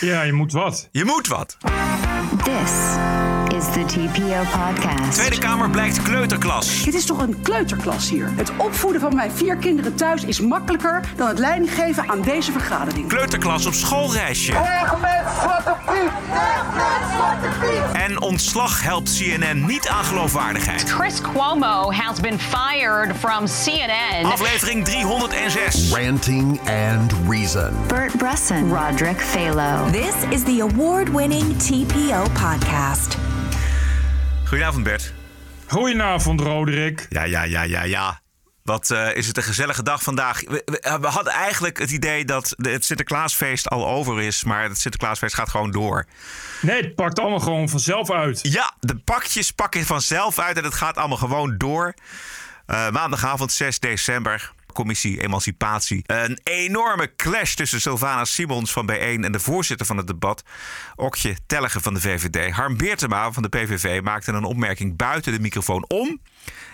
Ja, je moet wat. Je moet wat. This is the TPO podcast. Tweede Kamer blijkt kleuterklas. Dit is toch een kleuterklas hier? Het opvoeden van mijn vier kinderen thuis is makkelijker dan het leiding geven aan deze vergadering. Kleuterklas op schoolreisje. En ontslag helpt CNN niet aan geloofwaardigheid. Chris Cuomo has been fired from CNN. Aflevering 306. Ranting and Reason. Bert Bresson, Roderick Phalo. This is the award winning TPO podcast. Goedenavond Bert. Goedenavond, Roderick. Ja, ja, ja, ja, ja. Wat eh, is het een gezellige dag vandaag. We, we- we hadden eigenlijk het idee dat het Sinterklaasfeest al over is. Maar het Sinterklaasfeest gaat gewoon door. Nee, het pakt allemaal gewoon vanzelf uit. Ja, de pakjes pakken vanzelf uit en het gaat allemaal gewoon door. Eh, maandagavond 6 december. Commissie Emancipatie. Een enorme clash tussen Sylvana Simons van B1 en de voorzitter van het debat, Okje Tellige van de VVD. Harm Beertema van de PVV maakte een opmerking buiten de microfoon om.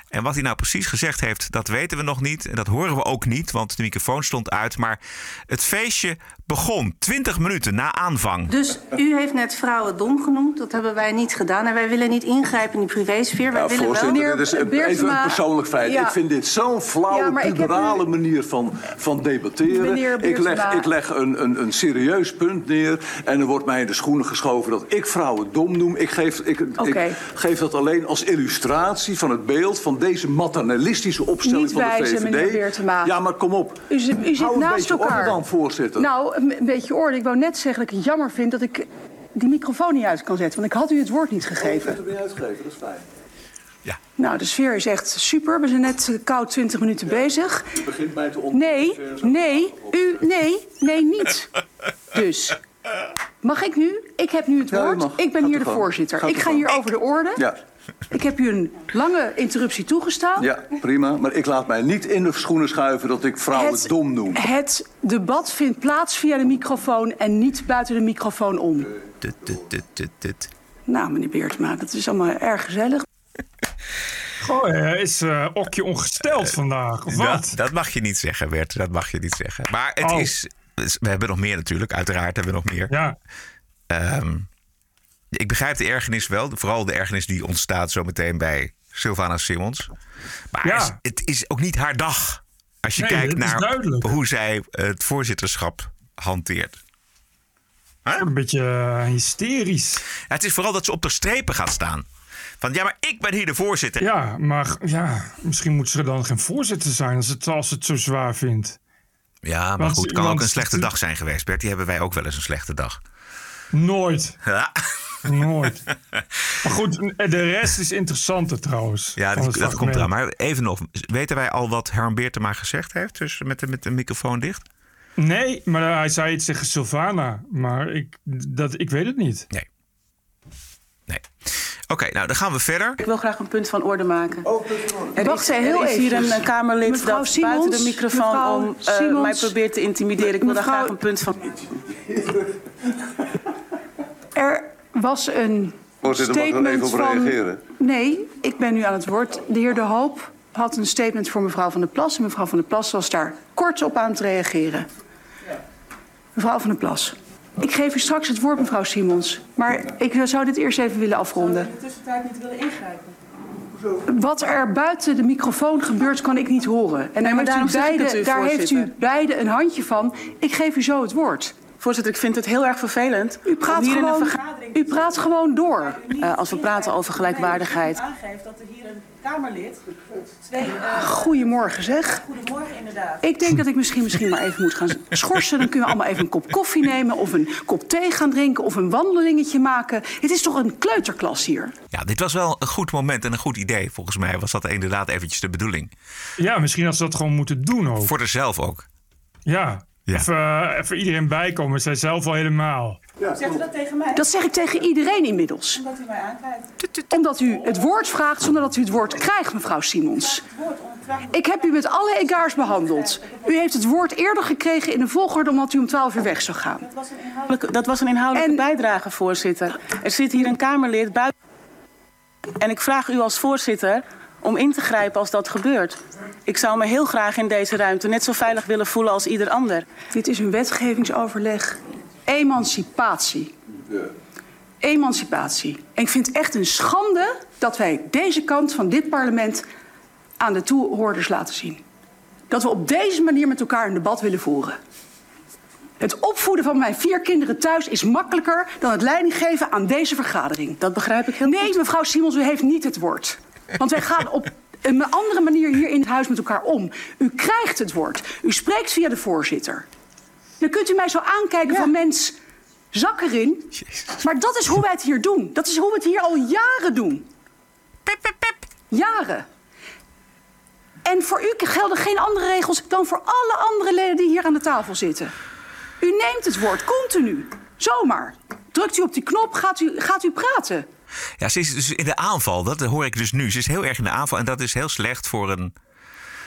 En wat hij nou precies gezegd heeft, dat weten we nog niet. En dat horen we ook niet, want de microfoon stond uit. Maar het feestje begon 20 minuten na aanvang. Dus u heeft net vrouwen dom genoemd. Dat hebben wij niet gedaan. En wij willen niet ingrijpen in die privésfeer. Wij Ja, willen wel... voorzitter, dit is een- even een persoonlijk feit. Ja. Ik vind dit zo'n flauwe, Ja, u- manier van, van debatteren. Meneer Ik leg, ik leg een, een, een serieus punt neer en er wordt mij in de schoenen geschoven dat ik vrouwen dom noem. Ik geef, ik, geef dat alleen als illustratie van het beeld van deze maternalistische opstelling Niet van de wijzen, VVD. meneer Beertema. Ja, maar kom op. U zit, u zit Hou naast elkaar. dan, voorzitter. Nou, een, een beetje orde. Ik wou net zeggen dat ik het jammer vind dat ik die microfoon niet uit kan zetten. Want ik had u het woord niet gegeven. Dat ben je uitgegeven, dat is fijn. Ja. Nou, de sfeer is echt super. We zijn net eh, koud 20 minuten bezig. U begint mij te ont- Nee, nee, u, nee, nee, niet. Dus. Mag ik nu? Ik heb nu het Ja, woord. Ik ben Gaat hier de gang. voorzitter. Gaat Ik ga hier over de orde. Ja. Ik heb u een lange interruptie toegestaan. ja, prima. Maar ik laat mij niet in de schoenen schuiven dat ik vrouwen Het- dom noem. Het debat vindt plaats via de microfoon en niet buiten de microfoon om. Tut. Nou, meneer Beertma, dat is allemaal erg gezellig. Goh, eh, is eh, Okje ongesteld vandaag, of wat? Dat, dat mag je niet zeggen, Bert. Dat mag je niet zeggen. Maar het Oh. is... We hebben nog meer natuurlijk. Uiteraard hebben we nog meer. Ja, Ehm, ik begrijp de ergernis wel. Vooral de ergernis die ontstaat zometeen bij Sylvana Simons. Maar Ja. is- het is ook niet haar dag. Als je Nee, kijkt naar hoe zij het voorzitterschap hanteert. Huh? een beetje eh, hysterisch. Het is vooral dat ze op de strepen gaat staan. Van ja, maar ik ben hier de voorzitter. Ja, maar ja, misschien moet ze dan geen voorzitter zijn als het, als het zo zwaar vindt. Ja, maar Want- goed, het kan ook een slechte dag zijn geweest, Bert. Die hebben wij ook wel eens een slechte dag. Nooit, Ja, nooit. maar goed, de rest is interessanter trouwens. ja dat, komt eraan. Maar even nog, weten wij al wat Herman Beertema gezegd heeft? Dus met de, met de microfoon dicht? Nee, maar hij zei iets tegen Sylvana. Maar ik, dat, ik weet het niet. Nee. Nee. Oké, nou dan gaan we verder. Ik wil graag een punt van orde maken. Er Wacht is, heel er is hier een Kamerlid Mevrouw dat Simons, buiten de microfoon om eh, mij probeert te intimideren. Ik wil daar graag een punt van... Er was een Voorzitter, mag ik er statement even op van... reageren? Nee, ik ben nu aan het woord. De heer De Hoop had een statement voor mevrouw Van der Plas. En mevrouw Van der Plas was daar kort op aan het reageren. Mevrouw Van der Plas. Ik geef u straks het woord, mevrouw Simons. Maar ik zou dit eerst even willen afronden. de tussentijd niet willen ingrijpen. Wat er buiten de microfoon gebeurt, kan ik niet horen. En daar, maar heeft, u beide, u, daar heeft u beide een handje van. Ik geef u zo het woord. Voorzitter, ik vind het heel erg vervelend. U praat, gewoon, een vergadering... u praat gewoon door. Eh, als we praten over gelijkwaardigheid. aangeeft dat er hier een Kamerlid twee... Goedemorgen zeg. Goedemorgen inderdaad. Ik denk dat ik misschien, misschien maar even moet gaan schorsen. Dan kunnen we allemaal even een kop koffie nemen... of een kop thee gaan drinken of een wandelingetje maken. Het is toch een kleuterklas hier? Ja, dit was wel een goed moment en een goed idee. Volgens mij was dat inderdaad eventjes de bedoeling. Ja, misschien als ze dat gewoon moeten doen ook. Voor haarzelf ook. Ja, Ja. Even, eh, even iedereen bijkomen. Zij zelf al helemaal. Zegt u dat tegen mij? Dat zeg ik tegen iedereen inmiddels. Omdat u mij aankijkt. Omdat u het woord vraagt zonder dat u het woord krijgt, mevrouw Simons. Ik heb u met alle egaars behandeld. U heeft het woord eerder gekregen in de volgorde omdat u om 12 uur weg zou gaan. Dat was een inhoudelijke En- bijdrage, voorzitter. Er zit hier een Kamerlid buiten. En ik vraag u als voorzitter om in te grijpen als dat gebeurt. Ik zou me heel graag in deze ruimte net zo veilig willen voelen als ieder ander. Dit is een wetgevingsoverleg. emancipatie. Emancipatie. En ik vind het echt een schande dat wij deze kant van dit parlement aan de toehoorders laten zien. Dat we op deze manier met elkaar een debat willen voeren. Het opvoeden van mijn vier kinderen thuis is makkelijker dan het leiding geven aan deze vergadering. Dat begrijp ik heel Nee, goed. mevrouw Simons, u heeft niet het woord. Want wij gaan op een andere manier hier in het huis met elkaar om. U krijgt het woord. U spreekt via de voorzitter. Dan kunt u mij zo aankijken van mens, zak erin. Maar dat is hoe wij het hier doen. Dat is hoe we het hier al jaren doen. Jaren. En voor u gelden geen andere regels dan voor alle andere leden die hier aan de tafel zitten. U neemt het woord continu. Zomaar. Drukt u op die knop, gaat u, gaat u praten. Ja, ze is dus in de aanval. Dat hoor ik dus nu. Ze is heel erg in de aanval. En dat is heel slecht voor een,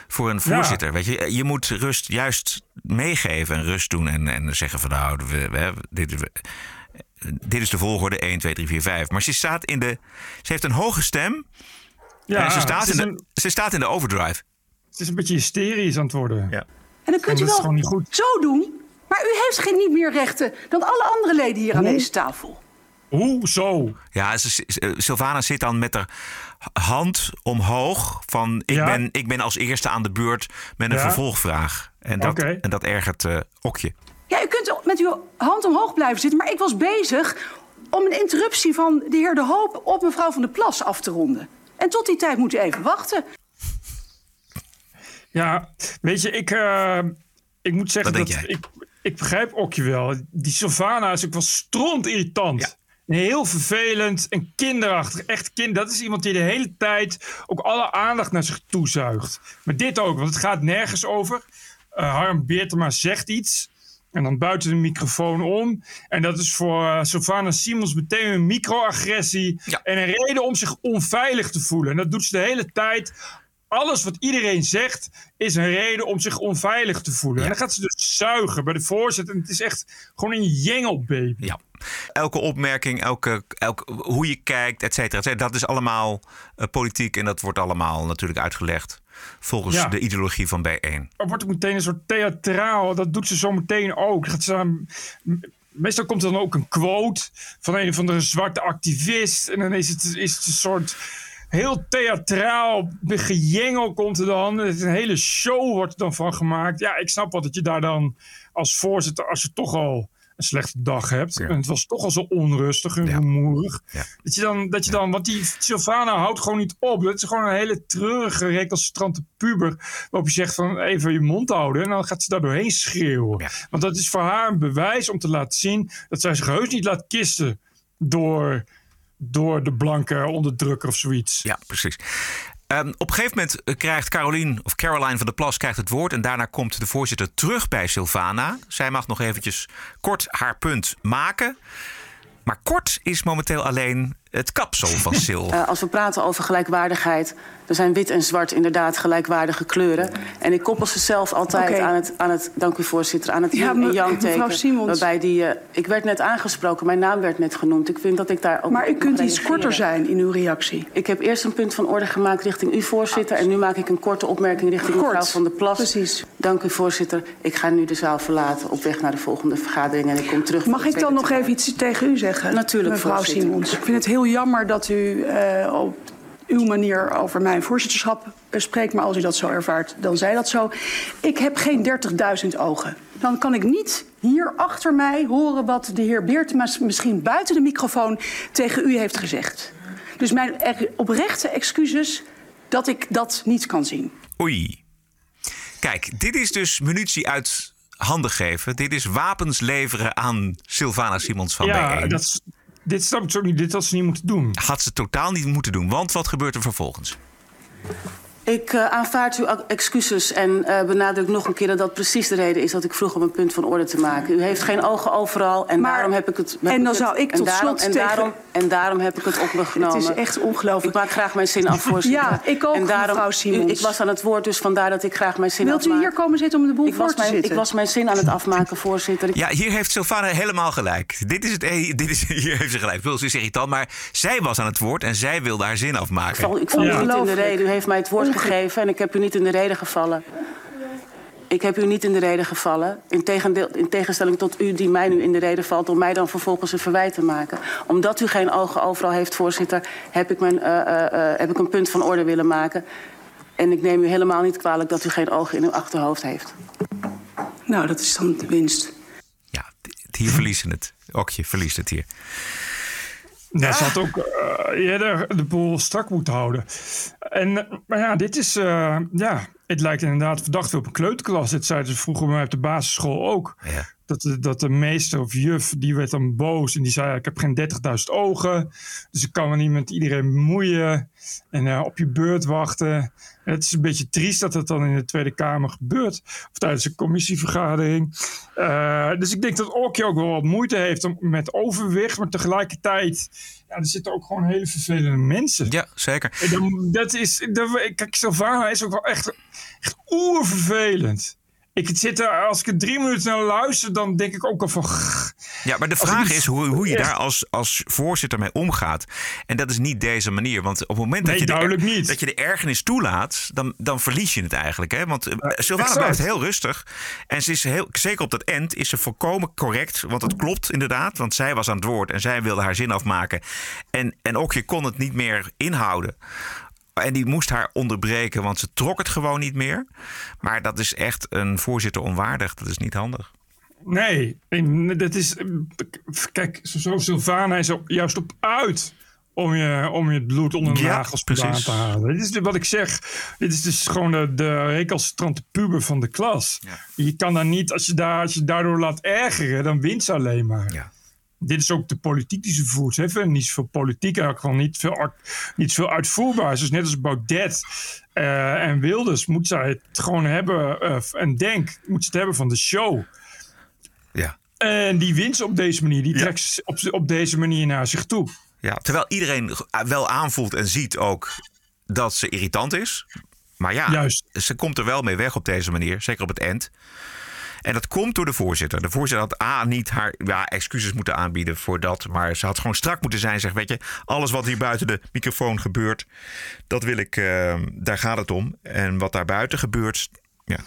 voor een voorzitter. Weet je, je moet rust juist meegeven en rust doen. En, en zeggen van nou, we, we, dit, we, dit is de volgorde 1, 2, 3, 4, 5. Maar ze staat in de. Ze heeft een hoge stem. Ja, en ze staat, in de, een- ze staat in de overdrive. Het is een beetje hysterisch aan het worden. Ja. En dan kunt En u wel gewoon niet goed. zo doen. Maar u heeft geen niet meer rechten dan alle andere leden hier aan deze tafel. Hoe zo? Ja, eh, Sylvana zit dan met haar hand omhoog. Van ik, Ja. ben, ik ben als eerste aan de beurt met een Ja. vervolgvraag. En dat, en dat ergert eh Okje. Ja, u kunt met uw hand omhoog blijven zitten. Maar ik was bezig om een interruptie van de heer De Hoop op mevrouw van der Plas af te ronden. En tot die tijd moet u even wachten. Ja, weet je, ik, eh, ik moet zeggen Wat dat denk jij? ik, ik begrijp Okje wel. Die Sylvana is ook wel stront irritant. Ja. Heel vervelend en kinderachtig. Echt kind. Dat is iemand die de hele tijd ook alle aandacht naar zich toezuigt. Maar dit ook, want het gaat nergens over. Eh Harm Beertema zegt iets. En dan buiten de microfoon om. En dat is voor Sylvana Simons meteen een microagressie. Ja. En een reden om zich onveilig te voelen. En dat doet ze de hele tijd. Alles wat iedereen zegt is een reden om zich onveilig te voelen. En dan gaat ze dus zuigen bij de voorzitter. En het is echt gewoon een jengelbaby. Ja. Elke opmerking, elke, elke, hoe je kijkt, et cetera, et cetera, dat is allemaal eh, politiek. En dat wordt allemaal natuurlijk uitgelegd volgens Ja. de ideologie van B1. Er wordt ook meteen een soort theatraal. Dat doet ze zo meteen ook. Gaat ze meestal komt er dan ook een quote van een van de zwarte activist. En dan is het, is het een soort heel theatraal gejengel komt er dan. Het Een hele show wordt er dan van gemaakt. Ja, ik snap wel dat je daar dan als voorzitter, als je toch al een slechte dag hebt. Ja. En het was toch al zo onrustig en Ja. rumoerig. Ja. Dat je dan, dat je dan, want die Sylvana houdt gewoon niet op. Dat is gewoon een hele treurige, recalcitrante puber. Waarop je zegt van even je mond houden. En dan gaat ze daar doorheen schreeuwen. Want dat is voor haar een bewijs om te laten zien dat zij zich heus niet laat kisten door, door de blanke onderdrukker of zoiets. Ja, precies. Ehm, op een gegeven moment eh, krijgt Caroline, of Caroline van der Plas krijgt het woord. En daarna komt de voorzitter terug bij Sylvana. Zij mag nog eventjes kort haar punt maken. Maar kort is momenteel alleen het kapsel van Sil. Eh, als we praten over gelijkwaardigheid, er zijn wit en zwart inderdaad gelijkwaardige kleuren. En ik koppel ze zelf altijd aan, het, aan het, dank u voorzitter, aan het Ja, yin en yang mevrouw teken. Simons. Waarbij die, eh, ik werd net aangesproken, mijn naam werd net genoemd. Ik vind dat ik daar ook Maar u kunt iets korter zijn in uw reactie. Ik heb eerst een punt van orde gemaakt richting u, voorzitter. En nu maak ik een korte opmerking richting Kort. mevrouw Van der Plas. Precies. Dank u, voorzitter. Ik ga nu de zaal verlaten op weg naar de volgende vergadering. En ik kom terug. Mag ik dan nog even iets tegen u zeggen? Natuurlijk, mevrouw voorzitter. Simons. Ik vind het heel jammer dat u eh, op uw manier over mijn voorzitterschap spreekt. Maar als u dat zo ervaart, dan zij dat zo. Ik heb geen 30.000 ogen. Dan kan ik niet hier achter mij horen wat de heer Beertema misschien buiten de microfoon tegen u heeft gezegd. Dus mijn oprechte excuses dat ik dat niet kan zien. Oei. Kijk, dit is dus munitie uit handen geven. Dit is wapens leveren aan Sylvana Simons van ja, B1. dat dit snap ik. Dit had ze niet moeten doen. Had ze totaal niet moeten doen. Want wat gebeurt er vervolgens? Ik eh, aanvaard uw excuses en eh, benadruk nog een keer dat dat precies de reden is dat ik vroeg om een punt van orde te maken. U heeft geen ogen overal en Maar- daarom heb ik het. en dan het- zou ik tot daarom, slot en tegen- daarom, en daarom heb ik het op me genomen. Het is echt ongelooflijk. Ik maak graag mijn zin af, voorzitter. Ja, ik ook, en daarom, mevrouw Simons. U, ik was aan het woord, dus vandaar dat ik graag mijn zin Wilt u afmaak. hier komen zitten om de boel ik voor te mijn, zitten? ik was mijn zin aan het afmaken, voorzitter. Ik- Ja, hier heeft Sylvana helemaal gelijk. Dit is het, eh, dit is, hier heeft ze gelijk. Wil ze is irritant, maar zij was aan het woord en zij wilde haar zin afmaken. val, ik val u niet in de reden. U heeft mij het woord En ik heb u niet in de reden gevallen. Ik heb u niet in de reden gevallen. In, tegendeel, in tegenstelling tot u die mij nu in de reden valt... om mij dan vervolgens een verwijt te maken. Omdat u geen ogen overal heeft, voorzitter... heb ik, mijn, uh, uh, heb ik een punt van orde willen maken. En ik neem u helemaal niet kwalijk dat u geen ogen in uw achterhoofd heeft. Nou, dat is dan de winst. Ja, hier verliezen het. Okje verliest het hier. Ja, ze had ook uh, eerder de boel strak moeten houden. En, maar ja, dit is, uh, ja, het lijkt inderdaad verdacht op een kleuterklas. Dit zeiden ze vroeger bij mij op de basisschool ook. Ja. Dat, de, dat de meester of juf, die werd dan boos. En die zei, ik heb geen 30.000 ogen. Dus ik kan me niet met iedereen bemoeien. En uh, op je beurt wachten. En het is een beetje triest dat dat dan in de Tweede Kamer gebeurt. Of tijdens een commissievergadering. Uh, dus ik denk dat Orkje ook wel wat moeite heeft met overwicht. Maar tegelijkertijd, ja, er zitten ook gewoon hele vervelende mensen. Ja, zeker. En dan, dat is, dat, kijk, Sylvana is ook wel echt, echt oervervelend. Ik zit er, als ik er drie minuten naar luister, dan denk ik ook al van. Ja, maar de vraag is hoe, hoe je daar als, als voorzitter mee omgaat. En dat is niet deze manier. Want op het moment nee, dat, je de, niet. dat je de ergernis toelaat, dan, dan verlies je het eigenlijk. Hè? Want uh, Sylvana blijft heel rustig. En ze is heel, zeker op dat end is ze volkomen correct. Want het klopt inderdaad. Want zij was aan het woord en zij wilde haar zin afmaken. En, en ook je kon het niet meer inhouden. En die moest haar onderbreken, want ze trok het gewoon niet meer. Maar dat is echt een voorzitter onwaardig. Dat is niet handig. Nee, dat is. Kijk, zo Sylvana is er juist op uit om je, om je bloed onder de nagels precies. te halen. Dit is wat ik zeg. Dit is dus gewoon de, de recalcitrante puber van de klas. Je kan daar niet, als je, daar, als je daardoor laat ergeren, dan wint ze alleen maar. Ja. Dit is ook de politiek die ze voert. Ze heeft niet zoveel politiek en ook gewoon niet veel, niet veel uitvoerbaar. Dus net als Baudet uh, en Wilders moet zij het gewoon hebben. Uh, en Denk moet ze het hebben van de show. Ja. En die wint ze op deze manier. Die Ja. trekt ze op, op deze manier naar zich toe. Ja, terwijl iedereen wel aanvoelt en ziet ook dat ze irritant is. Maar ja, Juist. ze komt er wel mee weg op deze manier. Zeker op het eind. En dat komt door de voorzitter. De voorzitter had A niet haar ja, excuses moeten aanbieden voor dat. Maar ze had gewoon strak moeten zijn. Zeg, weet je, alles wat hier buiten de microfoon gebeurt, dat wil ik, uh, daar gaat het om. En wat daar buiten gebeurt, ja.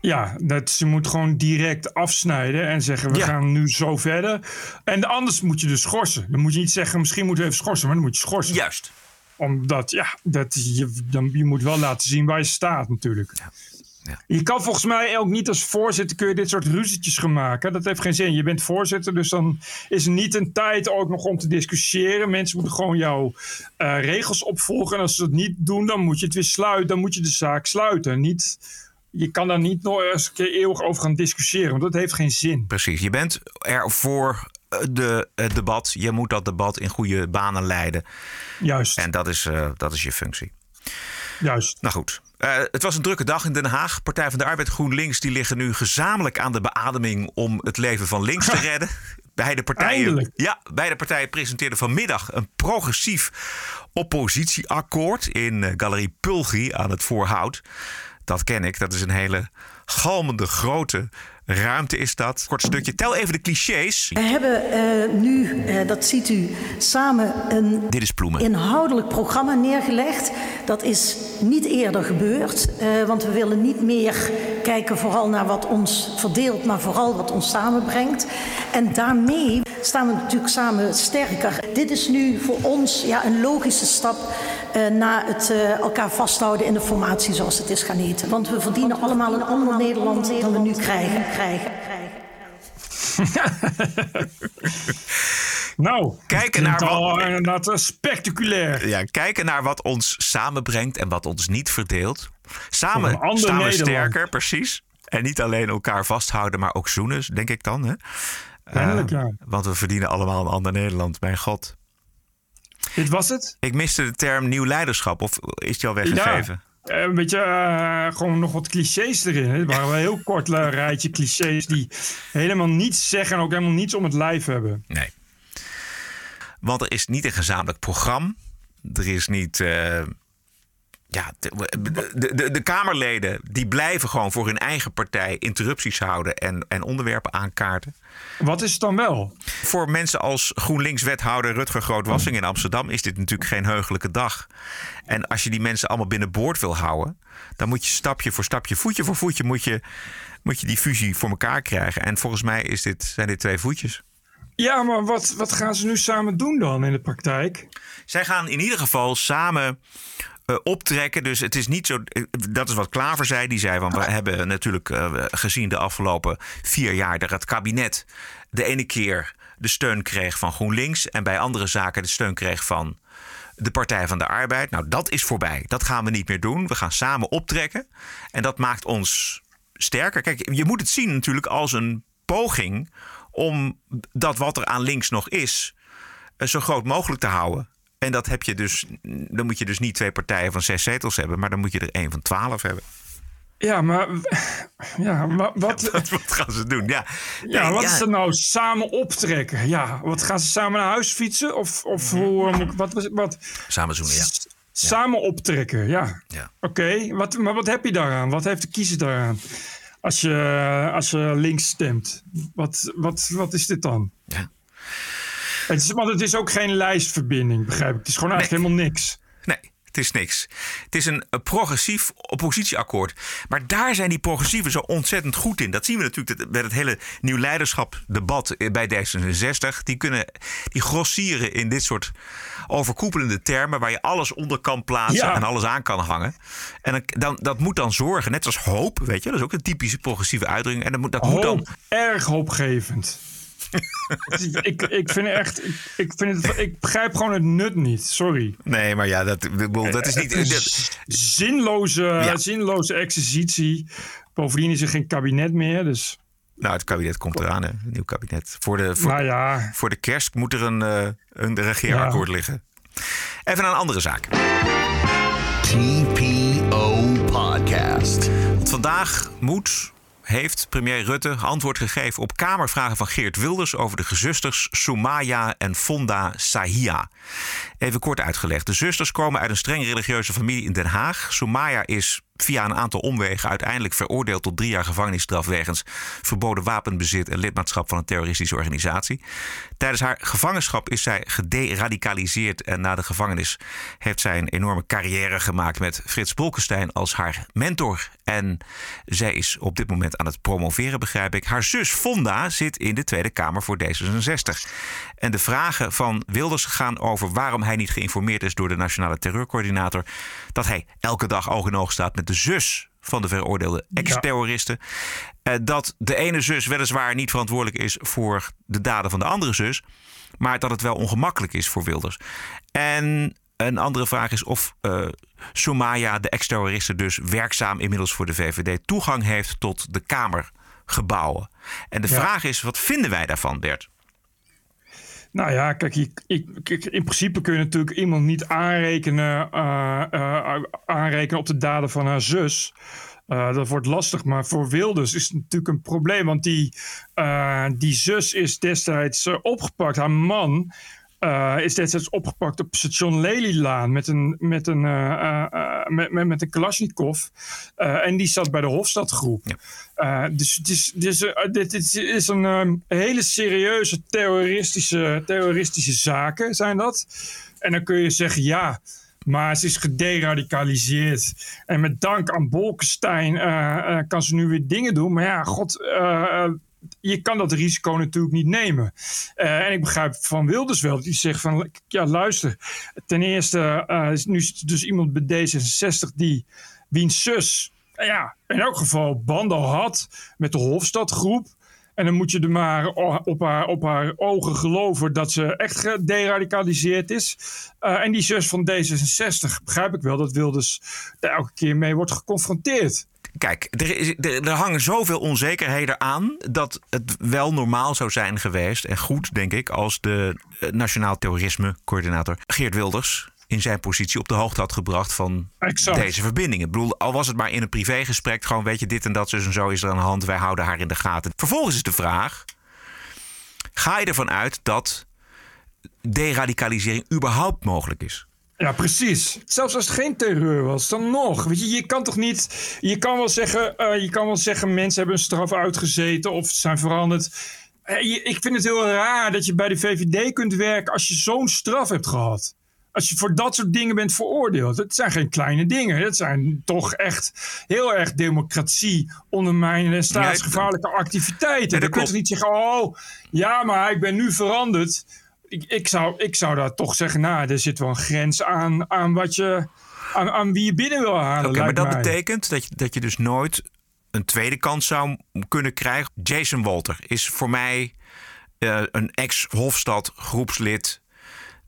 Ja, dat, ze moet gewoon direct afsnijden en zeggen: we Ja. gaan nu zo verder. En anders moet je dus schorsen. Dan moet je niet zeggen: misschien moeten we even schorsen, maar dan moet je schorsen. Juist. Omdat, ja, dat, je, dan, je moet wel laten zien waar je staat, natuurlijk. Ja. Je kan volgens mij ook niet als voorzitter kun je dit soort ruzietjes gaan maken. Dat heeft geen zin. Je bent voorzitter, dus dan is er niet een tijd ook nog om te discussiëren. Mensen moeten gewoon jouw uh, regels opvolgen. En als ze dat niet doen, dan moet je het weer sluiten. Dan moet je de zaak sluiten. Niet, je kan daar niet nog eens een keer eeuwig over gaan discussiëren, want dat heeft geen zin. Precies. Je bent er voor de, het debat. Je moet dat debat in goede banen leiden. Juist. En dat is, uh, dat is je functie. Juist. Nou goed. Uh, het was een drukke dag in Den Haag. Partij van de Arbeid GroenLinks die liggen nu gezamenlijk aan de beademing om het leven van links te redden. Beide partijen, Eindelijk. ja, beide partijen presenteerden vanmiddag een progressief oppositieakkoord in uh, Galerie Pulgi aan het Voorhout. Dat ken ik. Dat is een hele galmende grote ruimte is dat. Kort stukje. Tel even de clichés. We hebben uh, nu, uh, dat ziet u, samen een Dit is Ploemen. inhoudelijk programma neergelegd. Dat is niet eerder gebeurd, uh, want we willen niet meer kijken vooral naar wat ons verdeelt, maar vooral wat ons samenbrengt. En daarmee staan we natuurlijk samen sterker. Dit is nu voor ons ja, een logische stap uh, naar het uh, elkaar vasthouden in de formatie zoals het is gaan heten. Want we verdienen allemaal een ander Nederland dan we nu krijgen. krijgen, krijgen. nou, kijken naar wat... inderdaad spectaculair. Ja, kijken naar wat ons samenbrengt en wat ons niet verdeelt. Samen staan we Nederland. sterker, precies. En niet alleen elkaar vasthouden, maar ook zoenen, denk ik dan. Hè? Eindelijk, ja. Want we verdienen allemaal een ander Nederland, mijn god. Dit was het? Ik miste de term nieuw leiderschap, of is die al weggegeven? Ja. Een beetje uh, gewoon nog wat clichés erin. Het waren wel een heel kort uh, rijtje clichés die helemaal niets zeggen en ook helemaal niets om het lijf hebben. Nee. Want er is niet een gezamenlijk programma. Er is niet uh, ja, de, de, de, de Kamerleden die blijven gewoon voor hun eigen partij interrupties houden en, en onderwerpen aankaarten. Wat is het dan wel? Voor mensen als GroenLinks-wethouder Rutger Grootwassing in Amsterdam is dit natuurlijk geen heugelijke dag. En als je die mensen allemaal binnenboord wil houden, dan moet je stapje voor stapje, voetje voor voetje, moet je, moet je die fusie voor elkaar krijgen. En volgens mij is dit, zijn dit twee voetjes. Ja, maar wat, wat gaan ze nu samen doen dan in de praktijk? Zij gaan in ieder geval samen uh, optrekken. Dus het is niet zo. Uh, dat is wat Klaver zei. Die zei: van we hebben natuurlijk uh, gezien de afgelopen vier jaar dat het kabinet de ene keer de steun kreeg van GroenLinks en bij andere zaken de steun kreeg van de Partij van de Arbeid. Nou, dat is voorbij. Dat gaan we niet meer doen. We gaan samen optrekken. En dat maakt ons sterker. Kijk, je moet het zien natuurlijk als een poging om dat wat er aan links nog is, zo groot mogelijk te houden. En dat heb je dus. Dan moet je dus niet twee partijen van zes zetels hebben, maar dan moet je er één van twaalf hebben. Ja, maar. Ja, maar wat, ja, wat, wat, gaan ze doen? Ja, ja nee, wat ja. is er nou? Samen optrekken. Ja, wat gaan ze samen naar huis fietsen? Of, of Mhm. hoe. Wat, wat, wat, samen zoenen, ja. Samen optrekken, ja. ja. Oké, okay. wat, maar wat heb je daaraan? Wat heeft de kiezer daaraan? Als je, als je links stemt. Wat, wat, wat is dit dan? Ja. Het is, want het is ook geen lijstverbinding, begrijp ik. Het is gewoon eigenlijk nee. helemaal niks. Het is niks. Het is een progressief oppositieakkoord. Maar daar zijn die progressieven zo ontzettend goed in. Dat zien we natuurlijk bij het hele nieuw leiderschapdebat bij D66. Die kunnen die grossieren in dit soort overkoepelende termen... waar je alles onder kan plaatsen ja. en alles aan kan hangen. En dan, dan, dat moet dan zorgen, net als hoop, weet je. Dat is ook een typische progressieve uitdrukking. En dat moet, dat hoop, moet dan... erg hoopgevend. Ik, ik vind echt. Ik, ik, vind het, ik begrijp gewoon het nut niet. Sorry. Nee, maar ja, dat, dat is niet. Het is zinloze, ja. zinloze exercitie. Bovendien is er geen kabinet meer. Dus. Nou, het kabinet komt eraan, hè? Een nieuw kabinet. Voor de, voor, nou ja. voor de kerst moet er een, uh, een regeerakkoord ja. liggen. Even naar een andere zaak. TPO Podcast. Want vandaag moet heeft premier Rutte antwoord gegeven op Kamervragen van Geert Wilders over de gezusters Soumaya en Fonda Sahia. Even kort uitgelegd. De zusters komen uit een streng religieuze familie in Den Haag. Soumaya is via een aantal omwegen uiteindelijk veroordeeld tot drie jaar gevangenisstraf wegens verboden wapenbezit en lidmaatschap van een terroristische organisatie. Tijdens haar gevangenschap is zij gederadicaliseerd en na de gevangenis heeft zij een enorme carrière gemaakt met Frits Bolkestein als haar mentor. En zij is op dit moment aan het promoveren, begrijp ik. Haar zus Fonda zit in de Tweede Kamer voor D66. En de vragen van Wilders gaan over waarom hij niet geïnformeerd is door de Nationale Terreurcoördinator. Dat hij elke dag oog in oog staat met de zus van de veroordeelde ex-terroristen. Ja. Dat de ene zus weliswaar niet verantwoordelijk is voor de daden van de andere zus. Maar dat het wel ongemakkelijk is voor Wilders. En een andere vraag is of uh, Soumaya, de ex-terroriste, dus werkzaam inmiddels voor de VVD, toegang heeft tot de Kamergebouwen. En de ja. vraag is, wat vinden wij daarvan, Bert? Nou ja, kijk, je, ik, in principe kun je natuurlijk iemand niet aanrekenen, uh, uh, aanrekenen op de daden van haar zus. Uh, dat wordt lastig, maar voor Wilders is het natuurlijk een probleem. Want die, die zus is destijds opgepakt. Haar man uh, is destijds opgepakt op station Lelylaan met een, met een, uh, uh, met, met, met, een Kalashnikov. en die zat bij de Hofstadgroep. Ja. dus dus, dus dit, dit, is een um, hele serieuze terroristische, terroristische zaken, zijn dat. En dan kun je zeggen, ja, maar ze is gederadicaliseerd. En met dank aan Bolkestein kan ze nu weer dingen doen. Maar ja, god je kan dat risico natuurlijk niet nemen. Uh, en ik begrijp van Wilders wel, die zegt van, ja luister, ten eerste uh, is nu dus iemand bij D66 die, wiens zus, uh, ja, in elk geval banden had met de Hofstadgroep. En dan moet je er maar op haar, op haar ogen geloven dat ze echt gederadicaliseerd is. En die zus van D66, begrijp ik wel, dat Wilders daar elke keer mee wordt geconfronteerd. Kijk, er, is, er, er, hangen zoveel onzekerheden aan dat het wel normaal zou zijn geweest en goed, denk ik, als de Nationaal Terrorisme-coördinator Geert Wilders in zijn positie op de hoogte had gebracht van exact. deze verbindingen. Ik bedoel, al was het maar in een privégesprek, gewoon weet je, dit en dat, zus en zo is er aan de hand, wij houden haar in de gaten. Vervolgens is de vraag, ga je ervan uit dat deradicalisering überhaupt mogelijk is? Ja, precies. Zelfs als het geen terreur was, dan nog. Weet je, je kan toch niet. Je kan wel zeggen, eh, je kan wel zeggen mensen hebben een straf uitgezeten of zijn veranderd. Eh, je- ik vind het heel raar dat je bij de VVD kunt werken als je zo'n straf hebt gehad. Als je voor dat soort dingen bent veroordeeld. Het zijn geen kleine dingen. Het zijn toch echt heel erg democratie ondermijnende en staatsgevaarlijke activiteiten. Dan kun je toch niet zeggen, oh ja, maar ik ben nu veranderd. Ik, ik, zou, ik zou daar toch zeggen, nou, er zit wel een grens aan, aan wat je. Aan, aan wie je binnen wil halen. Oké, maar dat mij. betekent dat je, dat je dus nooit een tweede kans zou kunnen krijgen. Jason Walter is voor mij eh, een ex-Hofstad groepslid.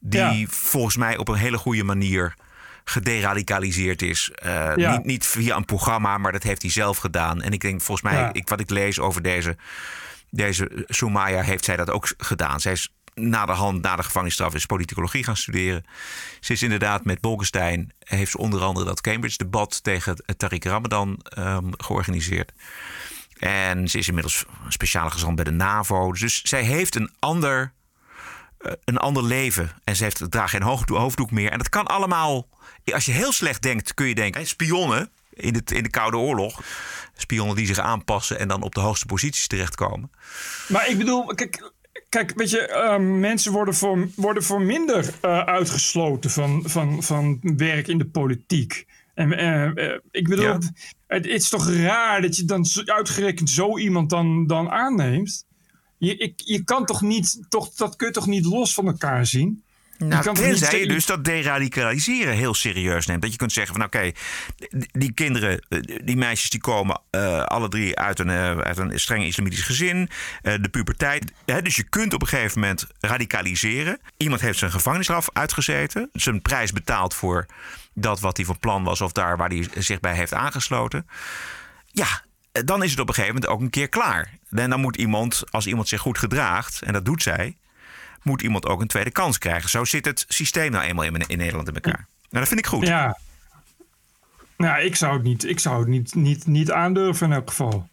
Die Ja. volgens mij op een hele goede manier gederadicaliseerd is. Eh, Ja. niet, niet via een programma, maar dat heeft hij zelf gedaan. En ik denk volgens mij, Ja. ik, wat ik lees over deze, deze Soumaya, heeft zij dat ook gedaan. Zij is na de hand, na de gevangenisstraf, is politicologie gaan studeren. Ze is inderdaad met Bolkestein, heeft ze onder andere dat Cambridge-debat tegen Tariq Ramadan ehm, georganiseerd. En ze is inmiddels een speciale gezant bij de NAVO. Dus zij heeft een ander, eh, een ander leven. En ze heeft, draagt geen hoofddoek, meer. En dat kan allemaal. Als je heel slecht denkt, kun je denken: spionnen in, het, in de Koude Oorlog. Spionnen die zich aanpassen en dan op de hoogste posities terechtkomen. Maar ik bedoel, kijk, kijk weet je, eh, mensen worden voor, worden voor minder eh, uitgesloten van, van, van werk in de politiek. En eh, eh, ik bedoel, Ja. het, is toch raar dat je dan uitgerekend zo iemand dan, dan aanneemt. Je, ik, je kan toch niet, toch, dat kun je toch niet los van elkaar zien? Nou, tenzij je dus dat deradicaliseren heel serieus neemt. Dat je kunt zeggen van oké, die- die kinderen, die meisjes die komen eh, alle drie uit een, eh, uit een streng islamitisch gezin. eh, de puberteit. Hè, dus je kunt op een gegeven moment radicaliseren. Iemand heeft zijn gevangenisstraf uitgezeten. Zijn prijs betaald voor dat wat hij van plan was of daar waar hij zich bij heeft aangesloten. Ja, dan is het op een gegeven moment ook een keer klaar. En dan moet iemand, als iemand zich goed gedraagt, en dat doet zij, moet iemand ook een tweede kans krijgen. Zo zit het systeem nou eenmaal in, in Nederland in elkaar. Nou, dat vind ik goed. Ja. Nou, ik zou het niet, ik zou het niet, niet, niet aandurven in elk geval.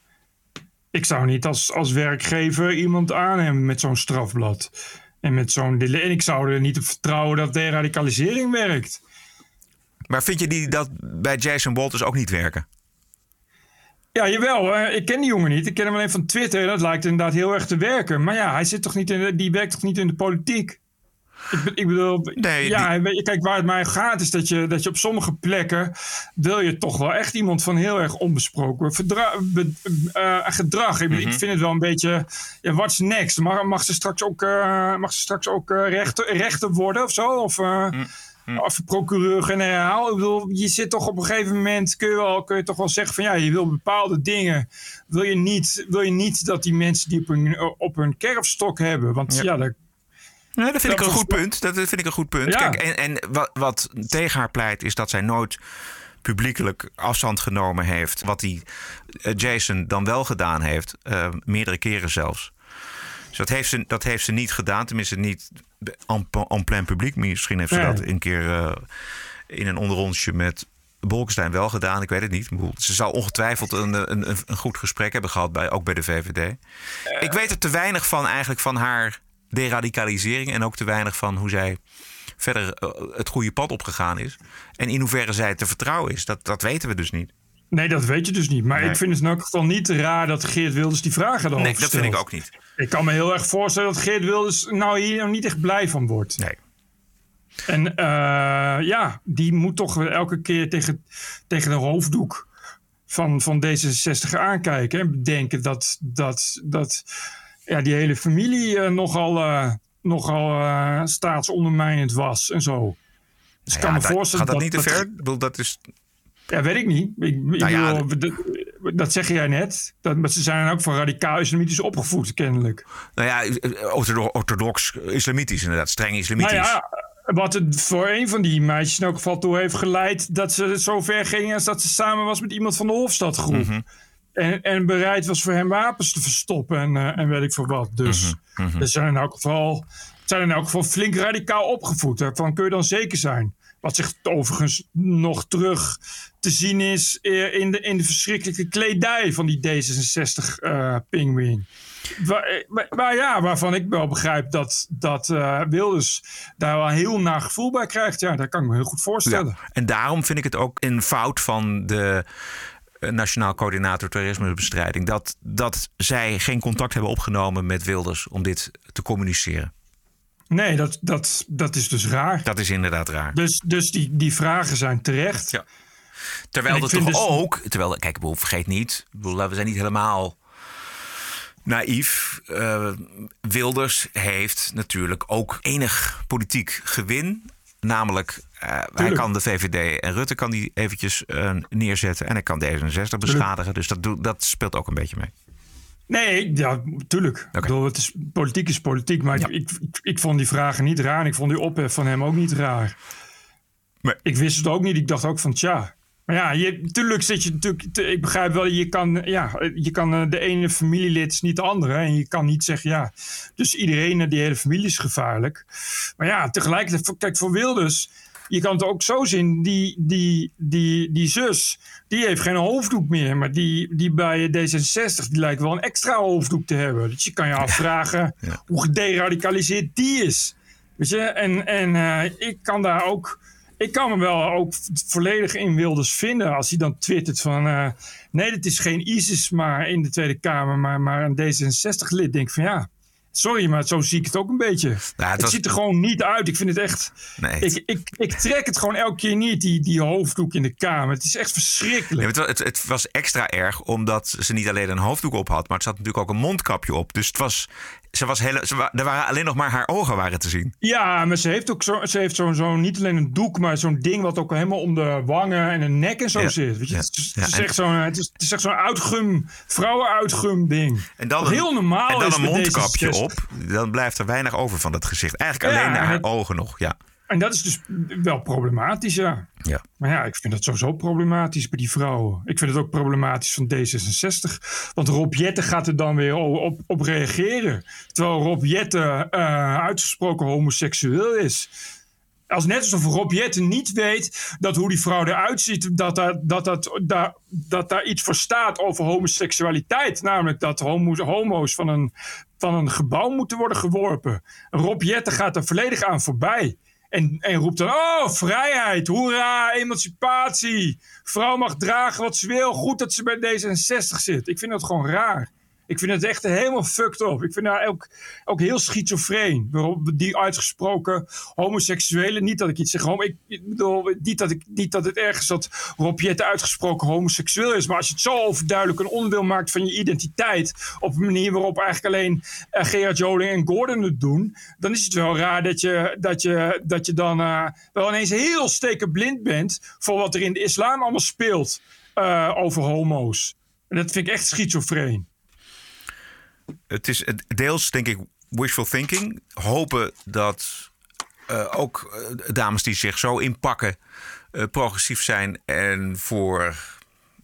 Ik zou niet als, als werkgever iemand aannemen met zo'n strafblad. En met zo'n En ik zou er niet op vertrouwen dat deradicalisering werkt. Maar vind je die dat bij Jason Walters ook niet werken? Ja, jawel. eh, ik ken die jongen niet. Ik ken hem alleen van Twitter. En dat lijkt inderdaad heel erg te werken. Maar ja, hij zit toch niet in de- die werkt toch niet in de politiek? Ik, be- ik bedoel, Nee, ja, kijk, waar het mij gaat is dat je, dat je op sommige plekken wil je toch wel echt iemand van heel erg onbesproken be- eh, gedrag. Ik, ik vind het wel een beetje, ja, what's next? Mag, mag ze straks ook, eh, mag ze straks ook rechter, rechter worden of zo? Of, eh, of procureur-generaal? Ik bedoel, je zit toch op een gegeven moment, kun je, wel, kun je toch wel zeggen van ja, je wil bepaalde dingen, wil je niet, wil je niet dat die mensen die op hun, op hun kerfstok hebben. Want Ja. ja, daar Nee, dat vind ik een goed punt. Dat vind ik een goed punt. Ja. Kijk, en, en wat, wat tegen haar pleit is dat zij nooit publiekelijk afstand genomen heeft. Wat die eh, Jason dan wel gedaan heeft. eh, meerdere keren zelfs. Dus dat heeft, ze, dat heeft ze niet gedaan. Tenminste niet en, en plein publiek. Misschien heeft ze dat een keer eh, in een onderrondje met Bolkestein wel gedaan. Ik weet het niet. Ze zal ongetwijfeld een, een, een- een goed gesprek hebben gehad, bij, ook bij de VVD. Ik weet er te weinig van eigenlijk van haar deradicalisering. En ook te weinig van hoe zij verder eh, het goede pad opgegaan is. En in hoeverre zij te vertrouwen is. Dat, dat weten we dus niet. Nee, dat weet je dus niet. Maar Nee. ik vind het in elk geval niet raar dat Geert Wilders die vragen erover Nee, dat vind ik ook niet. Ik kan me heel erg voorstellen dat Geert Wilders nou hier nou niet echt blij van wordt. Nee. En eh, ja, die moet toch elke keer tegen, tegen de hoofddoek van, van D66 aankijken. En bedenken dat, dat, dat ja, die hele familie eh, nogal, eh, nogal staatsondermijnend was en zo. Dus ik kan Ja, me dat- voorstellen gaat dat, niet te dat- ver? Ik bedoel, dat is... ja, weet ik niet. Ik, ik Nou ja, bedoel, dat, dat zeg jij net. Dat, maar ze zijn ook van radicaal islamitisch opgevoed, kennelijk. Nou ja, orthodox, orthodox islamitisch inderdaad. Streng islamitisch. Nou ja, wat het voor een van die meisjes in elk geval toe heeft geleid... dat ze zo ver ging als dat ze samen was met iemand van de Hofstadgroep. Mhm. En, en bereid was voor hem wapens te verstoppen en, eh, en weet ik veel wat. Dus ze zijn in elk geval, zijn in elk geval flink radicaal opgevoed. Daarvan kun je dan zeker zijn. Wat zich overigens nog terug te zien is eh, in de, in de verschrikkelijke kledij van die D66-pingwing. Wa- eh, Maar, maar ja, waarvan ik wel begrijp dat, dat eh, Wilders daar wel heel naar gevoel bij krijgt. Ja, dat kan ik me heel goed voorstellen. En daarom vind ik het ook een fout van de eh, Nationaal Coördinator Terrorismebestrijding... Dat, dat zij geen contact hebben opgenomen met Wilders om dit te communiceren. Nee, dat, dat, dat is dus raar. Dat is inderdaad raar. Dus, dus die, die vragen zijn terecht. Ja. Terwijl er ik toch dus- ook, terwijl, kijk, vergeet niet, we zijn niet helemaal naïef. Eh, Wilders heeft natuurlijk ook enig politiek gewin. Namelijk, eh, hij kan de VVD en Rutte kan die eventjes eh, neerzetten. En hij kan D66 beschadigen. Dus dat, doet- dat speelt ook een beetje mee. Nee, ja, tuurlijk. Ik bedoel, het is, politiek is politiek. Maar ik, ik, ik, ik vond die vragen niet raar. En ik vond die ophef van hem ook niet raar. Maar- Ik wist het ook niet. Ik dacht ook van, tja. Maar ja, je, natuurlijk zit je natuurlijk... te- Ik begrijp wel, je kan, ja, je kan eh, de ene familielid is niet de andere. En je kan niet zeggen, ja, dus iedereen, eh, die hele familie is gevaarlijk. Maar ja, tegelijkertijd, kijk, voor Wilders... Je kan het ook zo zien, die, die, die, die zus, die heeft geen hoofddoek meer. Maar die, die bij D66, die lijkt wel een extra hoofddoek te hebben. Dus je kan je afvragen hoe gederadicaliseerd die is. Weet je, en, en eh, ik kan daar ook... Ik kan me wel ook volledig in Wilders vinden als hij dan twittert van... eh, nee, dit is geen ISIS maar in de Tweede Kamer, maar, maar een D66-lid. Denk van ja, sorry, maar zo zie ik het ook een beetje. het was- ziet er gewoon niet uit. Ik vind het echt... Nee, Ik, ik, ik trek het gewoon elke keer niet, die, die hoofddoek in de Kamer. Het is echt verschrikkelijk. Nee, het, het, het was extra erg omdat ze niet alleen een hoofddoek op had, maar het zat natuurlijk ook een mondkapje op. Dus het was, ze was hele, ze wa- er waren alleen nog maar haar ogen waren te zien. Ja, maar ze heeft ook zo, ze heeft zo'n zo, niet alleen een doek, maar zo'n ding wat ook helemaal om de wangen en de nek en zo Ja. zit. Weet je? Ja. Het, is, het, echt zo'n, het, is, het is echt zo'n uitgum, vrouwenuitgum ding. En dan een, heel normaal en dan een mondkapje D66. op. Dan blijft er weinig over van dat gezicht. Eigenlijk alleen naar haar ogen nog. Ja. En dat is dus wel problematisch, ja. Ja. Maar ja, ik vind dat sowieso problematisch bij die vrouwen. Ik vind het ook problematisch van D66. Want Rob Jetten gaat er dan weer op, op reageren. Terwijl Rob Jetten eh, uitgesproken homoseksueel is. Als net alsof Rob Jetten niet weet dat hoe die vrouw eruit ziet, dat, dat, dat, dat, dat, dat daar iets voor staat over homoseksualiteit. Namelijk dat homo's, homo's van, een, van een gebouw moeten worden geworpen. Rob Jetten gaat er volledig aan voorbij. En, en roept dan, oh, vrijheid, hoera, emancipatie. Vrouw mag dragen wat ze wil. Goed dat ze bij D66 zit. Ik vind dat gewoon raar. Ik vind het echt helemaal fucked up. Ik vind haar ook, ook heel schizofreen. Waarom Die uitgesproken homoseksuelen. Niet dat ik iets zeg. homo- Ik, bedoel, niet dat, ik, niet dat het ergens dat Rob Jetten uitgesproken homoseksueel is. Maar als je het zo overduidelijk een onderdeel maakt van je identiteit. Op een manier waarop eigenlijk alleen eh, Gerard Joling en Gordon het doen. Dan is het wel raar dat je, dat je, dat je dan eh, wel ineens heel stekenblind bent. Voor wat er in de islam allemaal speelt. eh, over homo's. En dat vind ik echt schizofreen. Het is deels, denk ik, wishful thinking. Hopen dat eh, ook eh, dames die zich zo inpakken eh, progressief zijn en voor.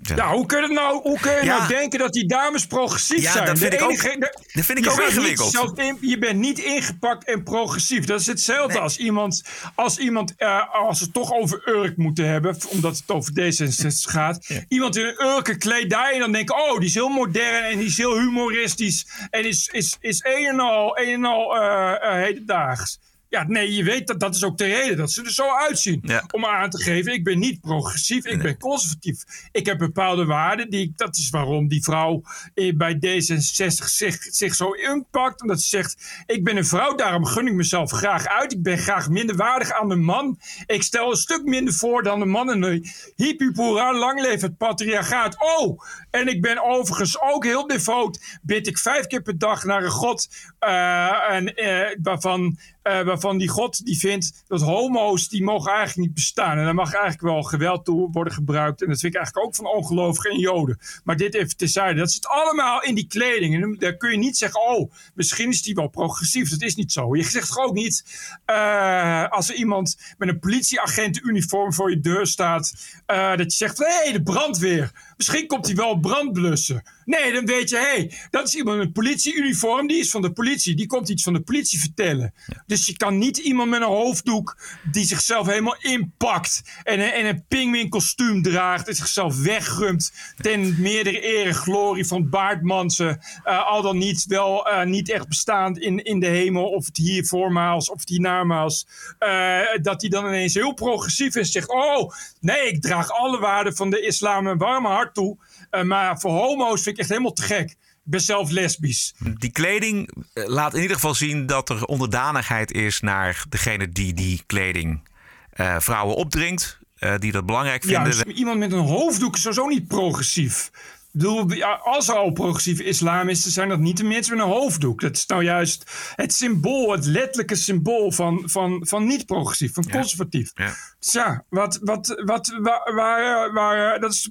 Ja, hoe kun je, nou, hoe kun je Ja. nou denken dat die dames progressief Ja, zijn? dat vind De ik ook- de- dat vind ik ook ingewikkeld. in- je bent niet ingepakt en progressief. Dat is hetzelfde als iemand, als, iemand eh, als we het toch over Urk moeten hebben, omdat het over D66 gaat. Iemand in een Urke kledij en dan denken, oh, die is heel modern en die is heel humoristisch en is, is, is een en al, een en al eh, eh, hedendaags. Ja, nee, je weet dat dat is ook de reden dat ze er zo uitzien. Ja. Om aan te geven, ik ben niet progressief, ik ben conservatief. Ik heb bepaalde waarden, die, dat is waarom die vrouw eh, bij D66 zich, zich zo inpakt. Omdat ze zegt, ik ben een vrouw, daarom gun ik mezelf graag uit. Ik ben graag minder waardig aan de man. Ik stel een stuk minder voor dan de man. En de hiep hiep hoera, lang leeft het patriarchaat. Oh, en ik ben overigens ook heel devoot. Bid ik vijf keer per dag naar een god. eh, en, eh, waarvan, eh, waarvan die god die vindt dat homo's, die mogen eigenlijk niet bestaan. En daar mag eigenlijk wel geweld toe worden gebruikt. En dat vind ik eigenlijk ook van ongelovigen en joden. Maar dit even terzijde. Dat zit allemaal in die kleding. En dan- daar kun je niet zeggen, oh, misschien is die wel progressief. Dat is niet zo. Je zegt toch ook niet, eh, als er iemand met een politieagentenuniform voor je deur staat, eh, dat je zegt, hé, hey, de brandweer. Misschien komt hij wel brand blussen. Nee, dan weet je, hé, hey, dat is iemand in een politieuniform, die is van de politie. Die komt iets van de politie vertellen. Dus je kan niet iemand met een hoofddoek die zichzelf helemaal inpakt en, een- en een pingwing kostuum draagt en zichzelf weggumt ten meerdere ere glorie van Baardmansen, eh, al dan niet wel eh, niet echt bestaand in, in de hemel, of het hier voormaals of het hiernamaals, eh dat hij dan ineens heel progressief is en zegt, oh, nee, ik draag alle waarden van de islam een warme hart toe, eh, maar voor homo's vind ik echt helemaal te gek. Ik ben zelf lesbisch. Die kleding eh, laat in ieder geval zien dat er onderdanigheid is naar degene die die kleding eh, vrouwen opdringt. die dat belangrijk Ja, vinden. dus iemand met een hoofddoek is sowieso niet progressief. Bedoel, als er al progressieve islam is, dan zijn dat niet de mensen met een hoofddoek. Dat is nou juist het symbool, het letterlijke symbool van, van, van niet-progressief, van conservatief. Ja. Dus ja, wat, wat, wat, waar, waar, waar- dat is,